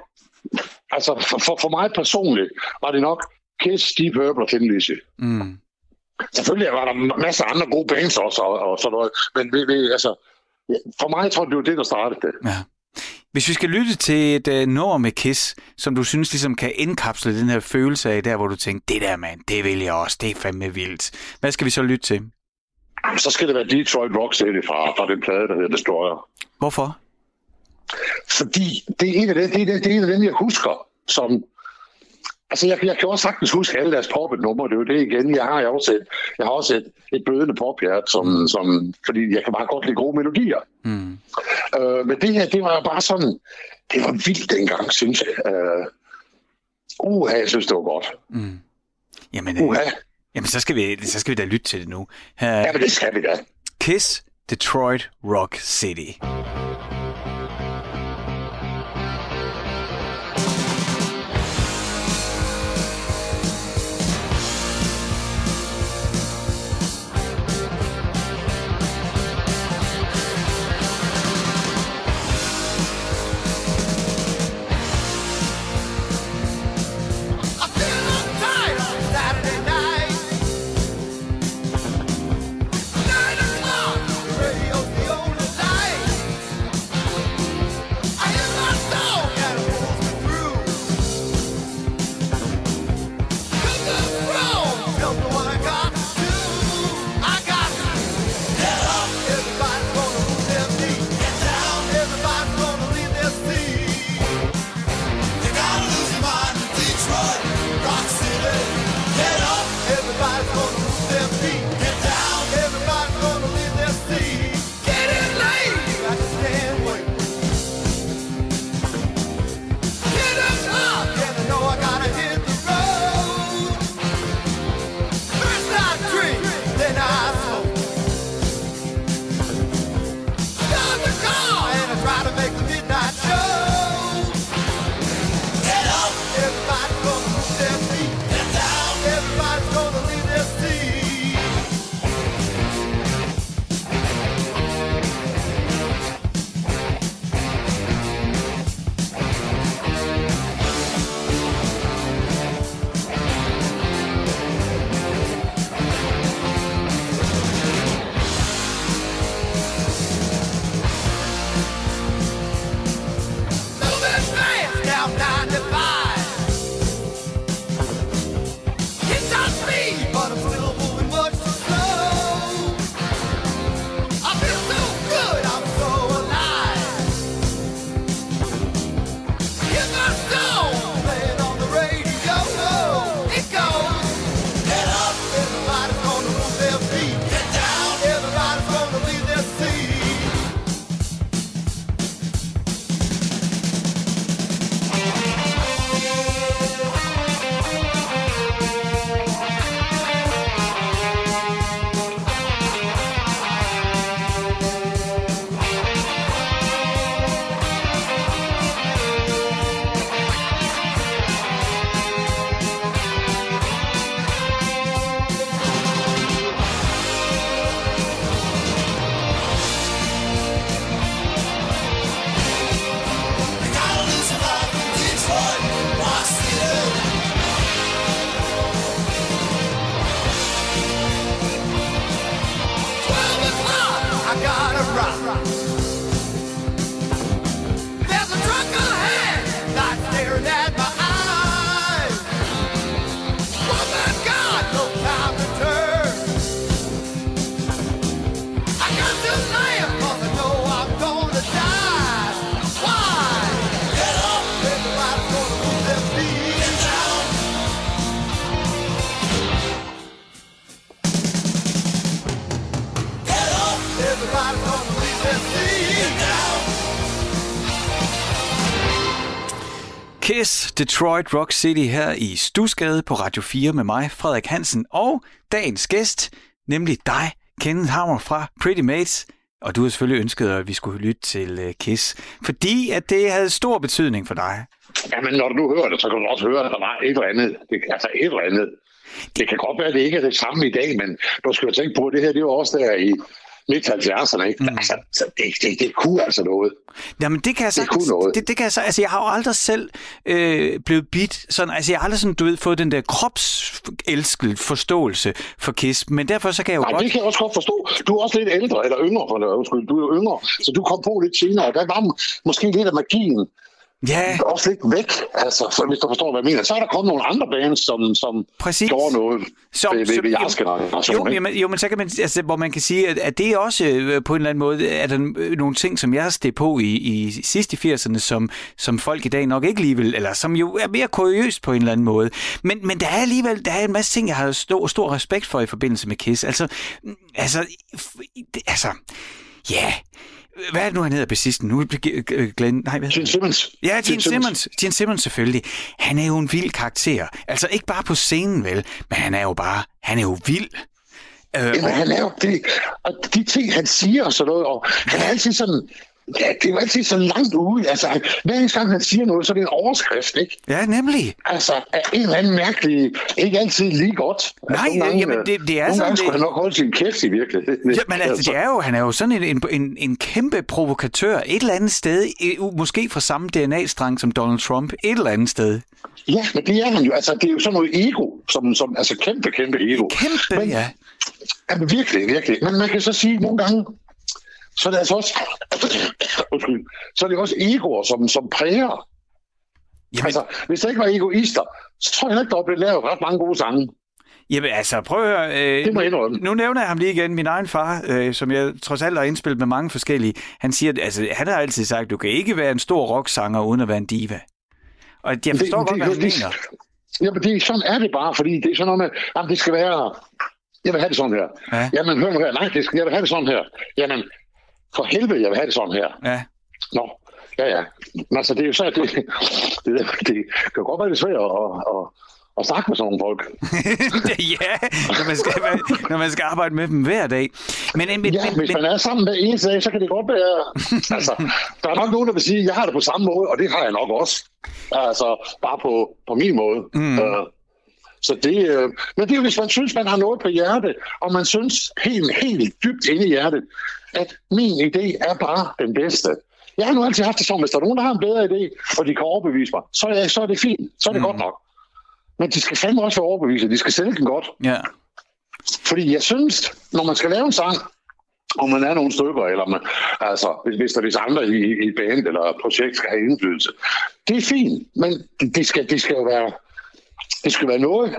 S2: altså for, for, for mig personligt, var det nok Kiss, Deep Purple og Thin Lizzy.
S1: Mm.
S2: Selvfølgelig var der masser af andre gode bands også, og, og sådan noget. Men vi, vi, altså, for mig tror jeg, det var det, der startede det.
S1: ja. Hvis vi skal lytte til et øh, nummer med Kiss, som du synes ligesom kan indkapsle den her følelse af, der hvor du tænker, det der mand, det vil jeg også, det er fandme vildt. Hvad skal vi så lytte til?
S2: Så skal det være Detroit Rock City fra, fra den plade, der hedder Destroyer.
S1: Hvorfor?
S2: Fordi det er en af dem, det er, det er en af dem jeg husker, som... Altså, jeg, jeg kan også sagtens huske alle deres poppet numre. Det er jo det igen. Jeg har, jeg også et, jeg har også et, et blødende pophjert, som, som, fordi jeg kan bare godt lide gode melodier.
S1: Mm.
S2: Øh, men det her, det var bare sådan... Det var vildt dengang, synes jeg. Øh, uha, jeg synes, det var godt.
S1: Mm. Jamen, øh,
S2: Uha.
S1: jamen så, skal vi, så skal vi da lytte til det nu. Her,
S2: Ja, men det skal vi da.
S1: Kiss Detroit Rock City. Kiss Detroit Rock City her i Stusgade på Radio 4 med mig, Frederik Hansen, og dagens gæst, nemlig dig, Kenneth Hammer fra Pretty Mates. Og du har selvfølgelig ønsket, at vi skulle lytte til øh, Kiss, fordi at det havde stor betydning for dig.
S2: Jamen, når du hører det, så kan du også høre, at der var et eller andet. Det, altså et eller andet. Det kan godt være, at det ikke er det samme i dag, men du skal jo tænke på, at det her det var også der i midt 70'erne. Ikke? Mm. Altså, så det, det, det kunne altså noget.
S1: Jamen, det kan jeg
S2: Det kunne
S1: sagtens,
S2: noget.
S1: det, det kan jeg så, altså, jeg har jo aldrig selv øh, blevet bit, sådan, altså, jeg har aldrig sådan, du ved, fået den der kropselsket forståelse for Kiss, men derfor så kan jeg jo
S2: Nej,
S1: godt...
S2: det kan jeg også godt forstå. Du er også lidt ældre, eller yngre, for det, undskyld. Du er jo yngre, så du kom på lidt senere. Der var måske lidt af magien
S1: Ja,
S2: også lidt væk, altså, for, hvis du forstår, hvad jeg mener. Så er der kommet nogle andre bands, som, som
S1: Præcis.
S2: gjorde noget
S1: Som-
S2: ved, ved, ved
S1: jo,
S2: jeres generation.
S1: Jo,
S2: ikke?
S1: jamen, jo, men så kan man, altså, hvor man kan sige, at, at det er også øh, på en eller anden måde, er der nogle ting, som jeg har stået på i, i sidste 80'erne, som, som folk i dag nok ikke lige vil, eller som jo er mere kuriøst på en eller anden måde. Men, men der er alligevel der er en masse ting, jeg har stor, stor respekt for i forbindelse med Kiss. Altså, mm, altså, det- altså, ja... Hvad er det nu, han hedder bassisten? Nu Glenn... Nej, hvad?
S2: Gene Simmons.
S1: Ja, Gene Simmons. Gene Simmons selvfølgelig. Han er jo en vild karakter. Altså ikke bare på scenen, vel, men han er jo bare, han er jo vild. Øh,
S2: Jamen, han er jo det, og de ting, han siger og sådan noget, og han er altid sådan, ja, det er jo altid så langt ude. Altså, hver eneste gang han siger noget, så er det en overskrift, ikke?
S1: ja, nemlig.
S2: Altså, af en eller anden mærkelig, ikke altid lige godt.
S1: Nej,
S2: altså, nogle
S1: jamen, det- det er
S2: nogle
S1: sådan,
S2: gange
S1: det-
S2: skulle han nok holde sin kæft i virkeligheden.
S1: Ja, men altså, det er jo, han er jo sådan en, en, en, en kæmpe provokatør et eller andet sted, måske fra samme DNA-strang som Donald Trump, et eller andet sted.
S2: Ja, men det er han jo. Altså, det er jo sådan noget ego, som, som altså kæmpe, kæmpe ego.
S1: Kæmpe,
S2: men,
S1: ja.
S2: Jamen, virkelig, virkelig. Men man kan så sige nogle gange, så er det altså også, undskyld, så er det også egoer, som, som præger.
S1: Jamen,
S2: Altså, hvis der ikke var egoister, så tror jeg ikke, der blev lavet ret mange gode sange.
S1: Jamen altså, prøv at høre. Øh,
S2: Det må indrømme.
S1: Nu nævner jeg ham lige igen. Min egen far, øh, som jeg trods alt har indspillet med mange forskellige, han siger, at, altså, han har altid sagt, du kan ikke være en stor rocksanger uden at være en diva. Og jeg forstår godt, hvad han
S2: det,
S1: mener.
S2: Jamen, det, sådan er det bare, fordi det er sådan noget med, jamen, det skal være, jeg vil have det sådan her.
S1: Ja.
S2: Jamen, hør nu her, nej, det skal, jeg vil have det sådan her. Jamen, for helvede, jeg vil have det sådan her.
S1: Ja.
S2: Nå, ja, ja. Men altså, det er jo så, det, det, det kan godt være lidt svært at, at, at snakke med sådan nogle folk.
S1: ja, når man, skal, når man skal arbejde med dem hver dag. Men, men,
S2: Ja,
S1: men,
S2: hvis man er sammen hver eneste dag, så kan det godt være... altså, der er nok nogen, der vil sige, at jeg har det på samme måde, og det har jeg nok også. Altså, bare på, på min måde. Mm. Uh, så det, øh, men det er hvis man synes, man har noget på hjerte, og man synes helt, helt dybt inde i hjertet, at min idé er bare den bedste. Jeg har nu altid haft det som, hvis der er nogen, der har en bedre idé, og de kan overbevise mig, så er, så er det fint. Så er det mm. godt nok. Men de skal fandme også være overbevist, de skal sælge den godt.
S1: ja.
S2: Fordi jeg synes, når man skal lave en sang, om man er nogle stykker, eller man, altså, hvis, hvis der hvis andre i, i band eller projekt skal have indflydelse, det er fint, men det, det, skal, det skal jo være, det skal være noget,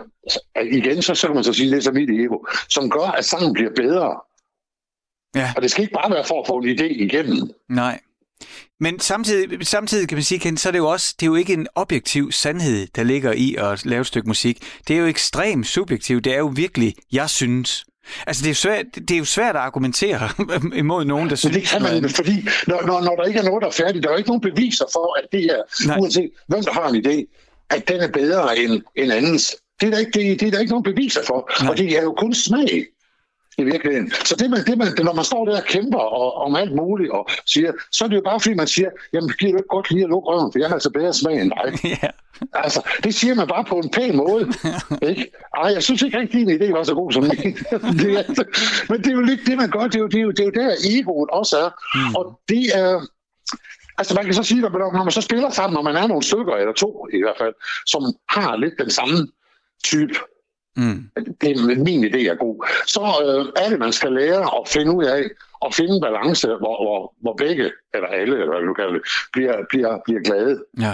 S2: igen, så, så kan man så sige, det er så mit ego, som gør, at sangen bliver bedre.
S1: Ja.
S2: Og det skal ikke bare være for at få en idé igennem.
S1: Nej. Men samtidig, samtidig kan man sige, Ken, så er det jo også, det er jo ikke en objektiv sandhed, der ligger i at lave et stykke musik. Det er jo ekstremt subjektivt. Det er jo virkelig, jeg synes. Altså, det er jo svært, det er jo svært at argumentere imod nogen, der
S2: Men
S1: synes
S2: det kan man, fordi når, når, når der ikke er noget, der er færdigt, der er ikke nogen beviser for, at det er,
S1: Nej.
S2: uanset hvem der har en idé, at den er bedre end, end andens. Det er, der ikke, det, det er der ikke nogen beviser for,
S1: Nej.
S2: og det er jo kun smag i virkeligheden. Så det, man, det man, når man står der og kæmper og, om alt muligt og siger, så er det jo bare fordi, man siger, jamen giver du ikke godt lige at lukke røven, for jeg har altså bedre smag end dig.
S1: Ja.
S2: Altså, det siger man bare på en pæn måde. ikke? Ej, jeg synes ikke rigtig, din idé var så god som min. det er, men det er jo lidt det, man gør. Det er jo, det er jo, det er jo der, egoet også er. Mm. Og det er... Altså, man kan så sige, at når man så spiller sammen, når man er nogle stykker, eller to i hvert fald, som har lidt den samme type
S1: Mm.
S2: det er min idé er god, så øh, er det, man skal lære at finde ud af, og finde en balance, hvor, hvor, hvor begge, eller alle, eller hvad du kalder det, bliver, bliver, bliver glade.
S1: Ja.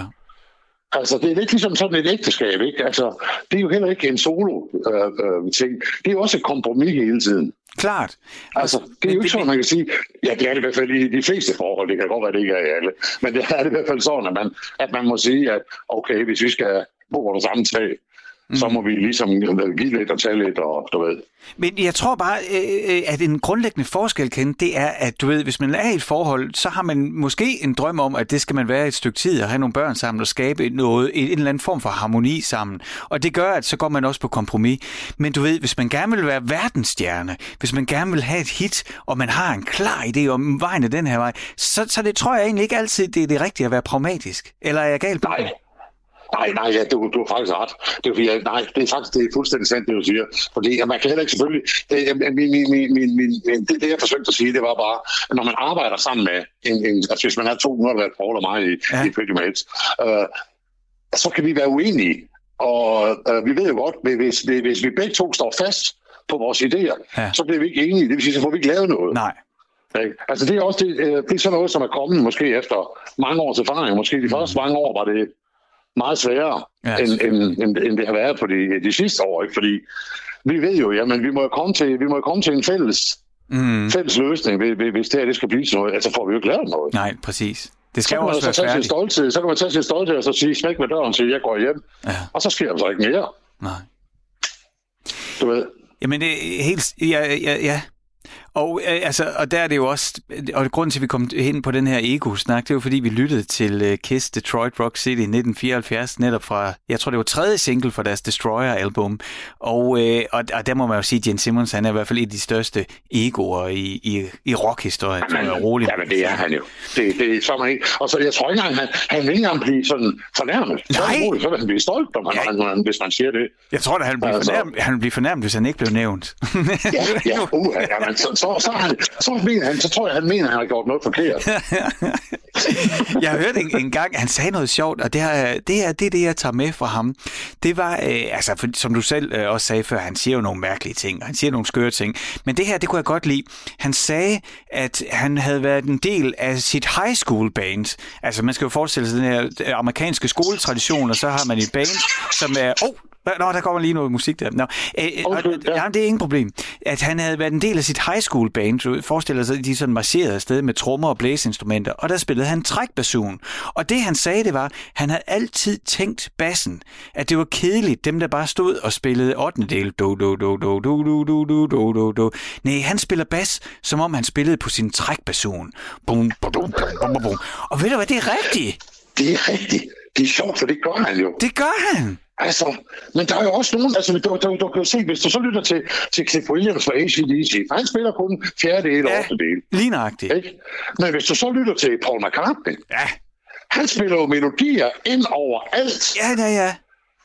S2: Altså, det er lidt ligesom sådan et ægteskab, ikke? Altså, det er jo heller ikke en solo-ting. det er også et kompromis hele tiden.
S1: Klart.
S2: Altså, det er jo ikke sådan, man kan sige, ja, det er det i hvert fald i de fleste forhold, det kan godt være, det ikke er i alle, men det er det i hvert fald sådan, at man, at man må sige, at okay, hvis vi skal bo under samme tag, mm. så må vi ligesom give lidt og tage lidt, og du ved.
S1: Men jeg tror bare, øh, øh, at en grundlæggende forskel, Ken, det er, at du ved, hvis man er i et forhold, så har man måske en drøm om, at det skal man være et stykke tid og have nogle børn sammen og skabe noget, en eller anden form for harmoni sammen. Og det gør, at så går man også på kompromis. Men du ved, hvis man gerne vil være verdensstjerne, hvis man gerne vil have et hit, og man har en klar idé om vejen af den her vej, så, så det tror jeg egentlig ikke altid, det er det rigtige at være pragmatisk. Eller er jeg galt
S2: Nej? Nej, nej, ja, du, du har faktisk ret. Det er, fordi, nej, det er faktisk det er fuldstændig sandt, det du siger. Fordi ja, man kan heller ikke selvfølgelig... Det, jeg- min, min, min, min, min, min, det, det, jeg forsøgte at sige, det var bare, at når man arbejder sammen med en... en altså, hvis man er to, har der og mig i,
S1: Ja.
S2: i Pretty Mates, øh, så kan vi være uenige. Og øh, vi ved jo godt, at hvis, hvis, hvis vi begge to står fast på vores idéer,
S1: Ja.
S2: så bliver vi ikke enige. Det vil sige, så får vi ikke lavet noget.
S1: Nej.
S2: Ikke? Altså det er også det, øh, det er sådan noget, som er kommet måske efter mange års erfaring. Måske de første mange år var det meget sværere,
S1: Ja.
S2: end, end, end, end det har været på de, de sidste år. Ikke? Fordi vi ved jo, jamen vi må jo komme til, vi må komme til en fælles,
S1: Mm.
S2: fælles løsning, hvis- det her det skal blive til noget. Altså får vi jo ikke lavet noget.
S1: Nej, præcis. Det
S2: Så
S1: skal
S2: kan,
S1: jo
S2: man
S1: også
S2: så, tage sin stolthed, så kan man tage sin stolthed og så sige, smæk med døren sige, jeg går hjem.
S1: Ja.
S2: Og så sker der så ikke mere.
S1: Nej.
S2: Du ved.
S1: Jamen, det er helt... Ja, ja, ja. Og, øh, altså, og der er det jo også... Og grunden til, at vi kom hen på den her ego-snak, det er jo fordi, vi lyttede til uh, Kiss Detroit Rock City i 1974, netop fra... Jeg tror, det var tredje single fra deres Destroyer-album. Og, øh, og, og der må man jo sige, at Gene Simmons, han er i hvert fald et af de største egoer i, i, i rockhistorien, tror jeg, roligt.
S2: Ja, men det er han jo. Det, det er så man ikke. Og så jeg tror ikke engang, han, han vil ikke engang blive sådan fornærmet.
S1: Nej.
S2: Så vil han blive stolt, når man,
S1: Ja.
S2: man, hvis man siger det.
S1: Jeg tror da, han bliver
S2: Altså-
S1: fornærmet, han bliver fornærmet, hvis han ikke blev nævnt.
S2: Ja, ja, uh, ja men så, så, så, han, så, mener han, så tror jeg, han mener, at han har gjort noget forkert.
S1: jeg hørte en, en gang, han sagde noget sjovt, og det, er, det, er, det er det, jeg tager med fra ham. Det var, øh, altså, for, som du selv øh, også sagde før, han siger jo nogle mærkelige ting, og han siger nogle skøre ting. Men det her, det kunne jeg godt lide. Han sagde, at han havde været en del af sit high school band. Altså, man skal jo forestille sig den her øh, amerikanske skoletradition, og så har man et band, som er... Oh, Nå, der kommer lige noget musik der. Nå, øh, øh, og,
S2: Undskyld, ja.
S1: ja, det er ingen problem. At han havde været en del af sit high school band. Du forestiller sig, at de sådan marcherede afsted med trommer og blæseinstrumenter, og der spillede han trækbasun. Og det han sagde, det var, at han havde altid tænkt bassen, at det var kedeligt, dem der bare stod og spillede 8. del. Do, do, do, do, do, do, do, do, do, do, do. Nej, han spiller bas, som om han spillede på sin trækbasun. Bum, bum, bum, bum, bum, bum. Og ved du hvad, det er rigtigt.
S2: Det er rigtigt. Det er sjovt, for det gør han jo.
S1: Det gør han.
S2: Altså, men der er jo også nogen, altså du, du, du kan jo se, hvis du så lytter til, til Cliff Williams fra ACDC, for han spiller kun fjerdedel og
S1: Ja.
S2: del,
S1: Lige nøjagtigt.
S2: ikke? Men hvis du så lytter til Paul McCartney,
S1: Ja,
S2: han spiller jo melodier ind over alt,
S1: ja, ja, ja.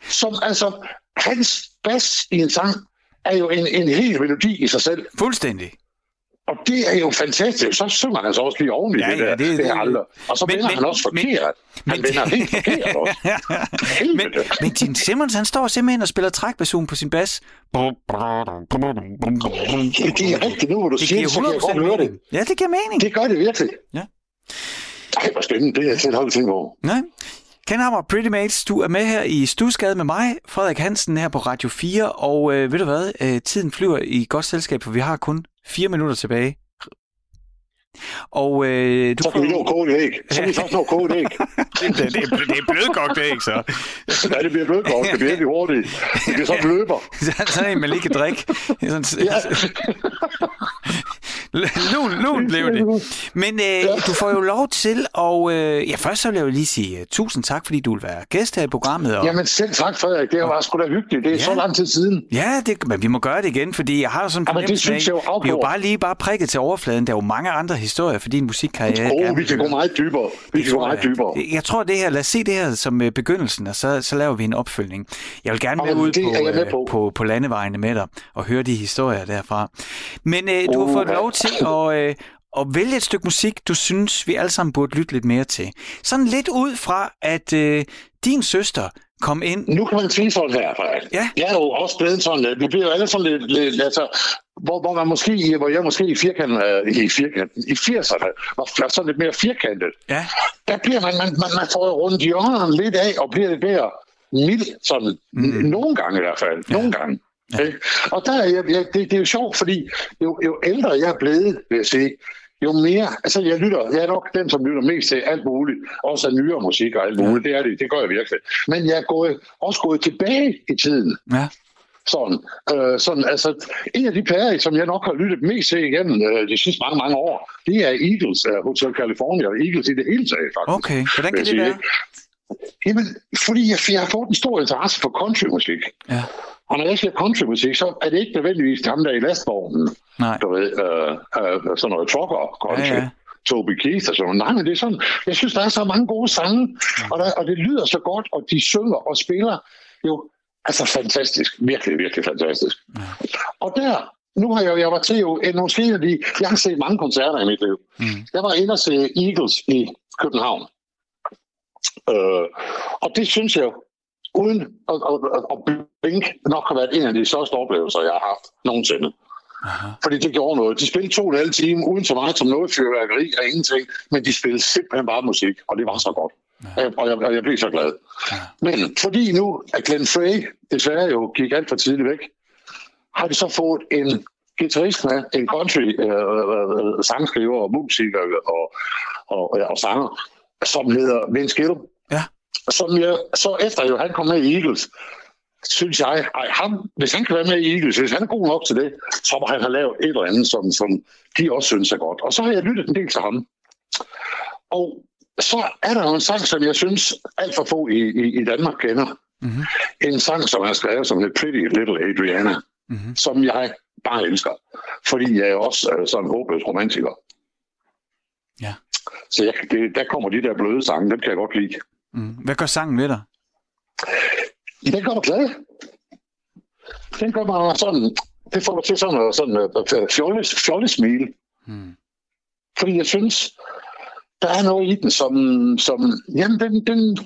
S2: som altså, hans bas i en sang er jo en, en hel melodi i sig selv.
S1: Fuldstændig.
S2: Og det er jo fantastisk. Så synger han altså også lige oven i
S1: Ja,
S2: det,
S1: ja,
S2: der,
S1: det-
S2: det, det- aldrig. Og så
S1: Men-
S2: vender
S1: men-
S2: han også
S1: men-
S2: forkert. Han vender helt forkert også.
S1: men, men Gene Simmons, han står simpelthen og spiller trækbasun på sin bas.
S2: Det, det er rigtigt nu, hvor du
S1: Det
S2: siger det, så kan jeg
S1: 100%
S2: godt høre det.
S1: mening. Ja, det giver mening.
S2: Det gør det virkelig.
S1: Ja.
S2: Ej, hvor spændende. Det er jeg selv aldrig tænkt over.
S1: Nej. Ken Hammer, Pretty Mates, du er med her i Stusgade med mig, Frederik Hansen her på Radio 4, og øh, ved du hvad, øh, tiden flyver i godt selskab, for vi har kun fire minutter tilbage. Og øh, du
S2: Så kan vi nå koge et æg. Så kan vi først nå koge et æg.
S1: det, det, det, det er blødkogt æg, så.
S2: Ja, det bliver blødkogt. Det bliver helt hurtigt. Det bliver sådan løber.
S1: Sådan en, man lige kan drikke. Sådan,
S2: Ja.
S1: Lun, lun blev det. Men øh, du får jo lov til, og øh, ja, først så vil jeg jo lige sige uh, tusind tak, fordi du vil være gæst her i programmet. Og,
S2: Jamen selv tak, Frederik. Det var sgu da hyggeligt. Det er
S1: Ja.
S2: så lang tid siden.
S1: Ja, det, men vi må gøre det igen, fordi jeg har sådan en
S2: Jamen, det
S1: fornemmelse
S2: synes jeg jo
S1: vi er jo bare lige bare prikket til overfladen. Der er jo mange andre historier for din musikkarriere.
S2: Oh, vi kan gå meget dybere. Vi
S1: Det
S2: kan gå meget
S1: jeg.
S2: dybere.
S1: Jeg tror det her, lad os se det her som øh, begyndelsen, og så, så laver vi en opfølgning. Jeg vil gerne med ud på,
S2: med
S1: øh,
S2: på.
S1: på, på landevejene med dig og høre de historier derfra. Men øh, du har
S2: Uh,
S1: fået
S2: ja.
S1: lov til at, øh, at vælge et stykke musik, du synes, vi alle sammen burde lytte lidt mere til. Sådan lidt ud fra, at øh, din søster, kom ind.
S2: Nu kan man sige sådan her, Frederik.
S1: Ja.
S2: Jeg er jo også blevet sådan lidt. Vi bliver jo alle sådan lidt, lidt altså, hvor, hvor man måske, hvor jeg måske i firkanten, øh, i firkanten, i 80'erne, var sådan lidt mere firkantet.
S1: Ja,
S2: Der bliver man, man, man, man får rundt hjørnerne lidt af, og bliver lidt mere mild, sådan, mm. nogle gange i hvert fald, ja. nogle gange. Ja. Og der er jeg, jeg, det, det er jo sjovt, fordi jo, jo ældre jeg er blevet, vil jeg sige, jo mere, altså jeg lytter, jeg er nok den, som lytter mest til alt muligt, også af nyere musik og alt muligt, det er det, det gør jeg virkelig. Men jeg er gået, også gået tilbage i tiden,
S1: ja,
S2: sådan, øh, sådan, altså, en af de plader, som jeg nok har lyttet mest til igennem øh, de sidste mange, mange år, det er Eagles, uh, Hotel California, og Eagles i det hele taget, faktisk.
S1: okay. Hvordan kan det
S2: sige.
S1: være?
S2: Jamen, fordi jeg, jeg har fået en stor interesse for countrymusik.
S1: Ja,
S2: Og når jeg siger countrymusik, så er det ikke nødvendigvis ham der i lastvognen,
S1: nej.
S2: du ved, øh, øh, sådan noget trucker country.
S1: Ja, ja.
S2: Toby Keith og sådan noget. Nej, men det er sådan, jeg synes, der er så mange gode sange, og, der, og det lyder så godt, og de synger og spiller jo, altså fantastisk, virkelig, virkelig fantastisk. Og der, nu har jeg, jeg var til jo, en af de, jeg har set mange koncerter i mit liv.
S1: Mm.
S2: Jeg var inde og se Eagles i København. Øh, og det synes jeg uden at, at, at, at blink, nok har været en af de største oplevelser, jeg har haft nogensinde.
S1: Aha.
S2: Fordi det gjorde noget. De spillede to og en halv time, uden så meget som noget fyrværkeri og ingenting, men de spillede simpelthen bare musik, og det var så godt. Ja. Og, jeg, og jeg blev så glad.
S1: Ja.
S2: Men fordi nu, at Glenn Frey desværre jo gik alt for tidligt væk, har de så fået en guitarist med, en country øh, øh, sangskriver og musiker og, og, og, og sanger, som hedder Vince Gill.
S1: Ja.
S2: Som jeg, så efter jo han kom med i Eagles, synes jeg, ej, ham, hvis han kan være med i Eagles, hvis han er god nok til det, så må han have lavet et eller andet, som, som de også synes er godt. Og så har jeg lyttet en del til ham. Og så er der jo en sang, som jeg synes alt for få i, i, i Danmark kender.
S1: Mhm.
S2: En sang, som er skrevet som et Pretty Little Adriana,
S1: Mhm.
S2: som jeg bare elsker. Fordi jeg er også øh, sådan en håbløs romantiker.
S1: Ja.
S2: Så jeg, det, der kommer de der bløde sange, dem kan jeg godt lide.
S1: Mm. Hvad gør sangen ved dig?
S2: Den gør mig glad. Den gør mig sådan, det får mig til sådan noget sådan, uh, fjolles, fjollesmil.
S1: Mm.
S2: Fordi jeg synes, der er noget i den, som, som jamen, den, den,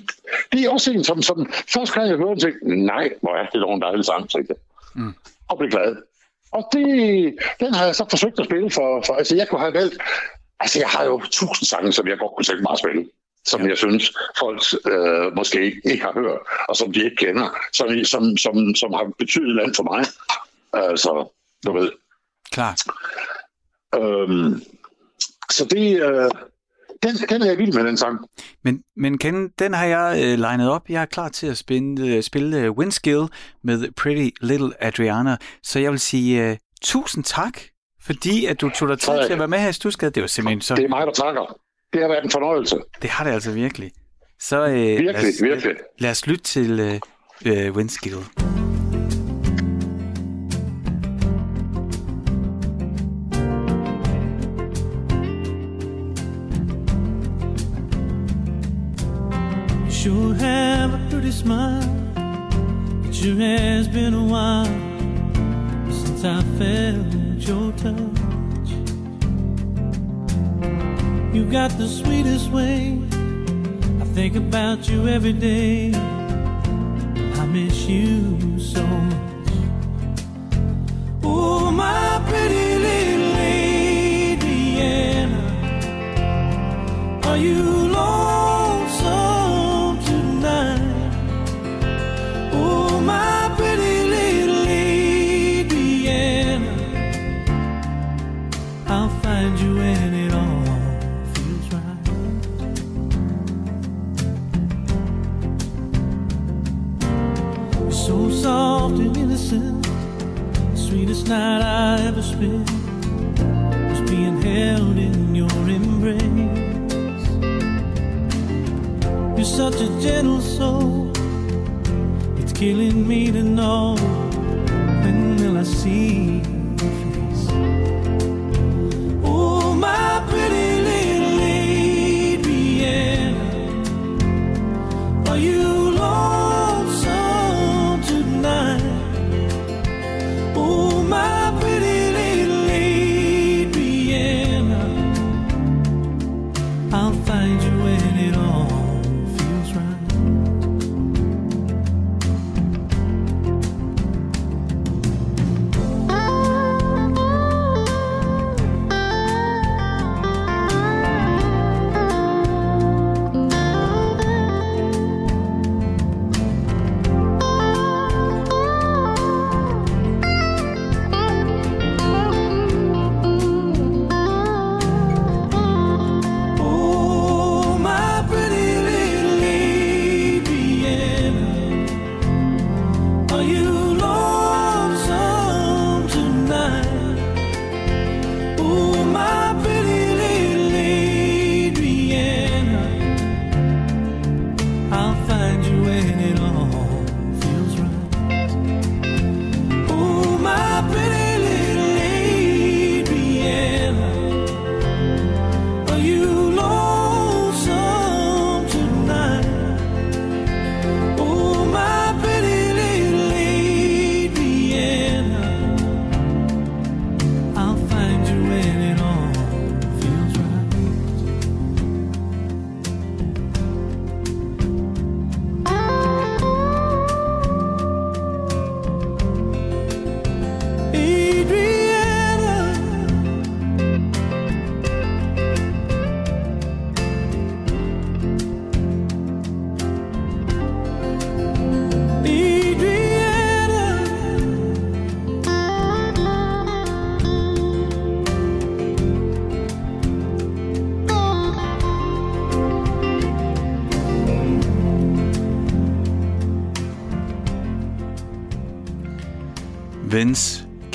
S2: det er også en, som, som først kan jeg høre den, tænkte, nej, hvor er det dog en dejlig sang, tænkte jeg.
S1: Mm.
S2: Og blev glad. Og det, den har jeg så forsøgt at spille for, for, altså jeg kunne have valgt, altså jeg har jo tusind sange, som jeg godt kunne tænke mig at spille som
S1: Ja.
S2: jeg synes, folk øh, måske ikke, ikke har hørt, og som de ikke kender, som, som, som, som har betydet land for mig. Altså, du ved.
S1: Klart.
S2: Øhm, så det, øh, den, den er jeg vild med, den sang.
S1: Men, men Ken, den har jeg øh, legnet op. Jeg er klar til at spille, øh, spille øh, Windskill med Pretty Little Adriana. Så jeg vil sige øh, tusind tak, fordi at du tog dig tid til at være med her i Stusgade. Det var simpelthen så...
S2: Det er mig, der takker. Det har været en fornøjelse.
S1: Det har det altså virkelig. Så øh, virkelig, lad, os,
S2: virkelig.
S1: lad os lytte til øh, øh, Windskill.
S3: Sure have a pretty smile. It sure has been a while since I felt your touch. You got the sweetest way. I think about you every day. I miss you so much. Oh, my pretty little lady Anna. Are you lonesome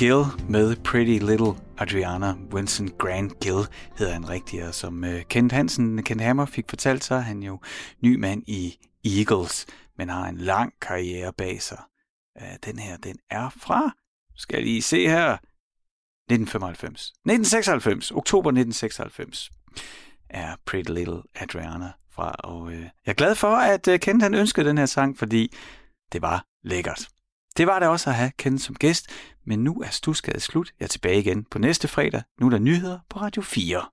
S1: Gill med Pretty Little Adriana. Winston Grant Gill hedder han rigtig, og som øh, Kent Hansen, Kent Hammer fik fortalt, så er han jo ny mand i Eagles, men har en lang karriere bag sig. Øh, den her, den er fra, skal jeg lige se her, 1995. 1996, oktober 1996 er Pretty Little Adriana fra, og øh, jeg er glad for, at Kent han ønskede den her sang, fordi det var lækkert. Det var det også at have Kent som gæst, men nu er Stusgade slut. Jeg er tilbage igen på næste fredag. Nu er der nyheder på Radio 4.